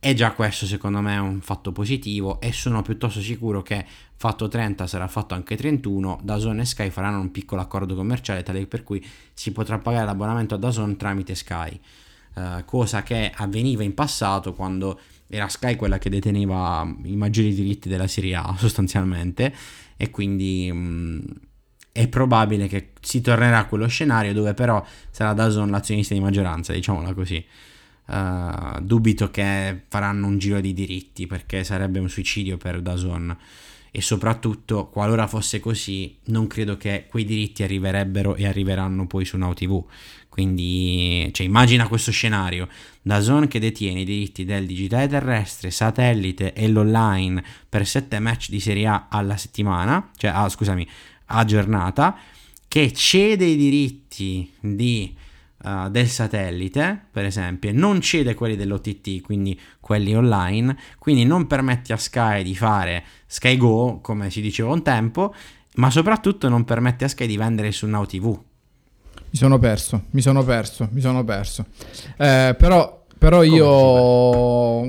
E già questo secondo me è un fatto positivo e sono piuttosto sicuro che fatto 30 sarà fatto anche 31 Dazon e Sky faranno un piccolo accordo commerciale tale per cui si potrà pagare l'abbonamento a Dazon tramite Sky eh, cosa che avveniva in passato quando era Sky quella che deteneva i maggiori diritti della Serie A [LAUGHS] sostanzialmente e quindi mh, è probabile che si tornerà a quello scenario dove però sarà Dazon l'azionista di maggioranza diciamola così. Uh, dubito che faranno un giro di diritti perché sarebbe un suicidio per Dazon e soprattutto qualora fosse così non credo che quei diritti arriverebbero e arriveranno poi su Now TV quindi cioè, immagina questo scenario. Dazon che detiene i diritti del digitale terrestre satellite e l'online per 7 match di Serie A alla settimana cioè ah, scusami a giornata che cede i diritti di Uh, del satellite, per esempio, non cede quelli dell'OTT, quindi quelli online, quindi non permette a Sky di fare Sky Go, come si diceva un tempo, ma soprattutto non permette a Sky di vendere su Now TV. Mi sono perso, mi sono perso, mi sono perso. Eh, però, però io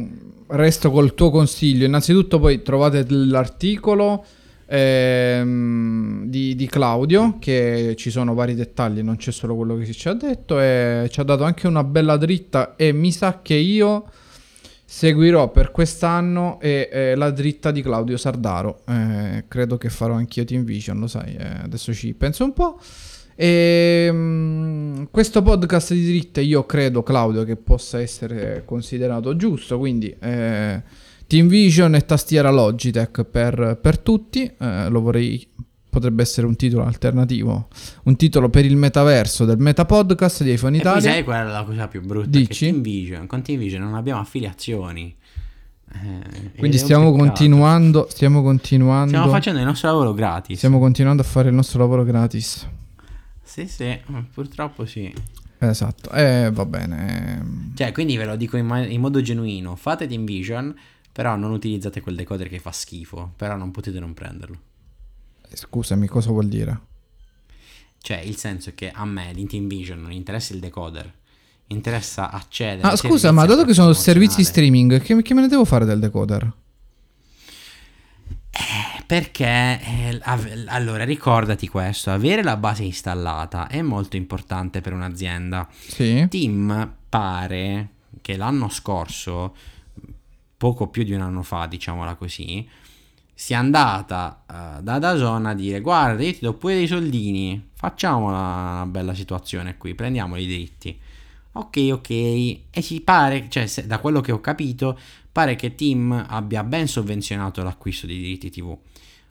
resto col tuo consiglio. Innanzitutto poi trovate l'articolo ehm, di, di Claudio, che ci sono vari dettagli, non c'è solo quello che ci ha detto, e ci ha dato anche una bella dritta e mi sa che io seguirò per quest'anno e, eh, la dritta di Claudio Sardaro. Eh, credo che farò anch'io Team Vision, lo sai, eh, adesso ci penso un po'. E, mm, questo podcast di dritte io credo Claudio che possa essere considerato giusto, quindi eh, Team Vision e tastiera Logitech per, per tutti, eh, lo vorrei potrebbe essere un titolo alternativo, un titolo per il metaverso del Meta Podcast di iPhone E poi Italia. sai qual è la cosa più brutta? Dici? Che Team Vision, con Team Vision non abbiamo affiliazioni. Eh, Quindi stiamo continuando, stiamo continuando. Stiamo facendo il nostro lavoro gratis. Stiamo continuando a fare il nostro lavoro gratis. Sì, sì, purtroppo sì. Esatto, eh, va bene. Cioè, quindi ve lo dico in, ma- in modo genuino, fate Team Vision, però non utilizzate quel decoder che fa schifo, però non potete non prenderlo. Scusami, cosa vuol dire? Cioè, il senso è che a me di Team Vision non interessa il decoder, interessa accedere Ah, scusa, ma dato che sono servizi streaming, che, che me ne devo fare del decoder? Perché, eh, av- allora, ricordati questo, avere la base installata è molto importante per un'azienda. Sì. Team pare che l'anno scorso, poco più di un anno fa, diciamola così, sia andata eh, da Dazon a dire guarda io ti do pure dei soldini, facciamo una, bella situazione qui, prendiamo i diritti. Ok, ok, e si pare, cioè se- da quello che ho capito, pare che Team abbia ben sovvenzionato l'acquisto dei diritti TV.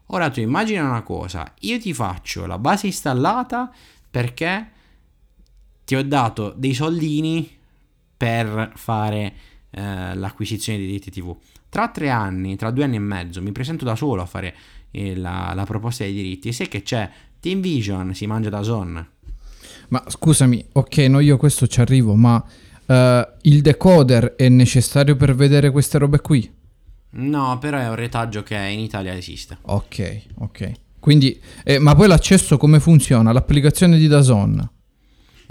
Ora tu immagina una cosa, io ti faccio la base installata perché ti ho dato dei soldini per fare eh, l'acquisizione dei diritti TV. Tra tre anni, tra due anni e mezzo, mi presento da solo a fare eh, la, la proposta dei diritti. E sai che c'è Team Vision, si mangia da Zone. Ma scusami, ok, no, io questo ci arrivo, ma Eh, il decoder è necessario per vedere queste robe qui? No, però è un retaggio che in Italia esiste. Ok, ok. Quindi, eh, ma poi l'accesso come funziona? L'applicazione di Dazon?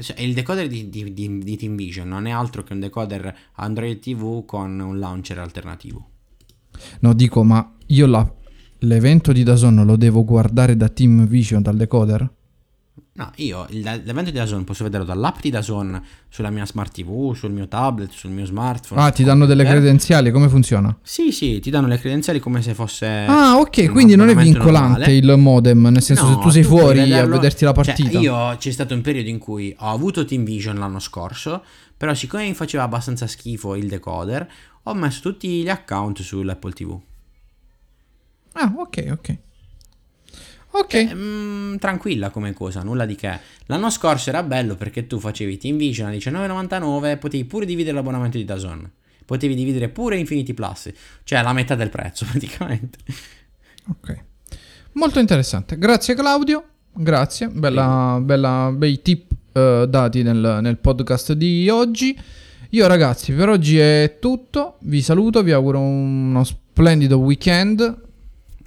Cioè, il decoder di, di, di, di Team Vision non è altro che un decoder Android TV con un launcher alternativo. No, dico, ma io la- l'evento di Dazon lo devo guardare da Team Vision, dal decoder? No, io l'evento di Dazon posso vederlo dall'app di Dazon sulla mia smart TV, sul mio tablet, sul mio smartphone. Ah, ti danno delle Eh, credenziali, come funziona? Sì, sì, ti danno le credenziali come se fosse. Ah, ok, quindi non è vincolante normale. il modem, nel senso No, se tu sei puoi fuori a vederlo- vederti la cioè, partita. io c'è stato un periodo in cui ho avuto Team Vision l'anno scorso, però siccome mi faceva abbastanza schifo il decoder, ho messo tutti gli account sull'Apple TV. Ah, ok, ok. Ok. Mm, tranquilla come cosa, nulla di che. L'anno scorso era bello perché tu facevi Team Vision a 19,99 e potevi pure dividere l'abbonamento di Dazon. Potevi dividere pure Infinity Plus, cioè la metà del prezzo [LAUGHS] praticamente. Ok. Molto interessante. Grazie Claudio. Grazie. Bella, bella, bei tip eh, dati nel, nel podcast di oggi. Io ragazzi, per oggi è tutto. Vi saluto, vi auguro uno splendido weekend.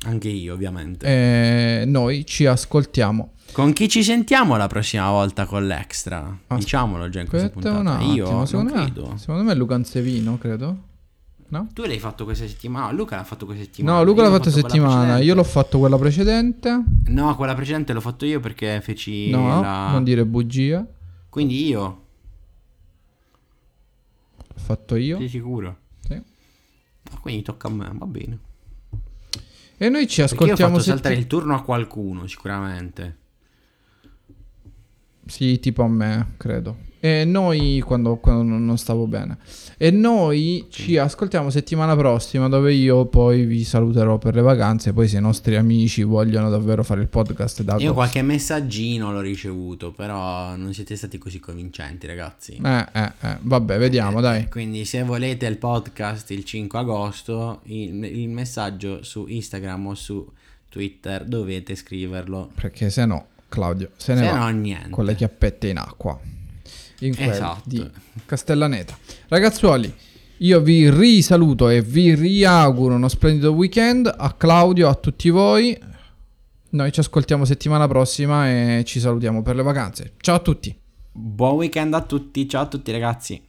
Anche io, ovviamente. E noi ci ascoltiamo. Con chi ci sentiamo la prossima volta con l'extra? Diciamolo già in questa Aspetta puntata. un attimo, io non secondo, me, credo. secondo me è Luca Ansevino, credo. No? Tu l'hai fatto questa settimana? Luca l'ha fatto questa settimana. No, Luca l'ha fatto quella settimana. Io l'ho fatto quella precedente. No, quella precedente l'ho fatto io perché feci No, la... non dire bugia. Quindi io. L'ho fatto io. Sei sicuro? Sì. Ah, quindi tocca a me, va bene. E noi ci Perché io ho ascoltiamo fatto saltare setti- il turno a qualcuno, sicuramente. Sì, tipo a me, credo. E noi quando, quando non stavo bene. E noi ci ascoltiamo settimana prossima dove io poi vi saluterò per le vacanze. Poi se i nostri amici vogliono davvero fare il podcast da Io qualche messaggino l'ho ricevuto, però non siete stati così convincenti, ragazzi. Eh, eh, eh. Vabbè, vediamo, dai. Quindi se volete il podcast il 5 agosto, il, il messaggio su Instagram o su Twitter dovete scriverlo. Perché se no, Claudio, se ne Se va no, niente. con le chiappette in acqua. In quel Esatto. di Castellaneta. Ragazzuoli, io vi risaluto e vi riauguro uno splendido weekend a Claudio, a tutti voi. Noi ci ascoltiamo settimana prossima e ci salutiamo per le vacanze. Ciao a tutti. Buon weekend a tutti, ciao a tutti ragazzi.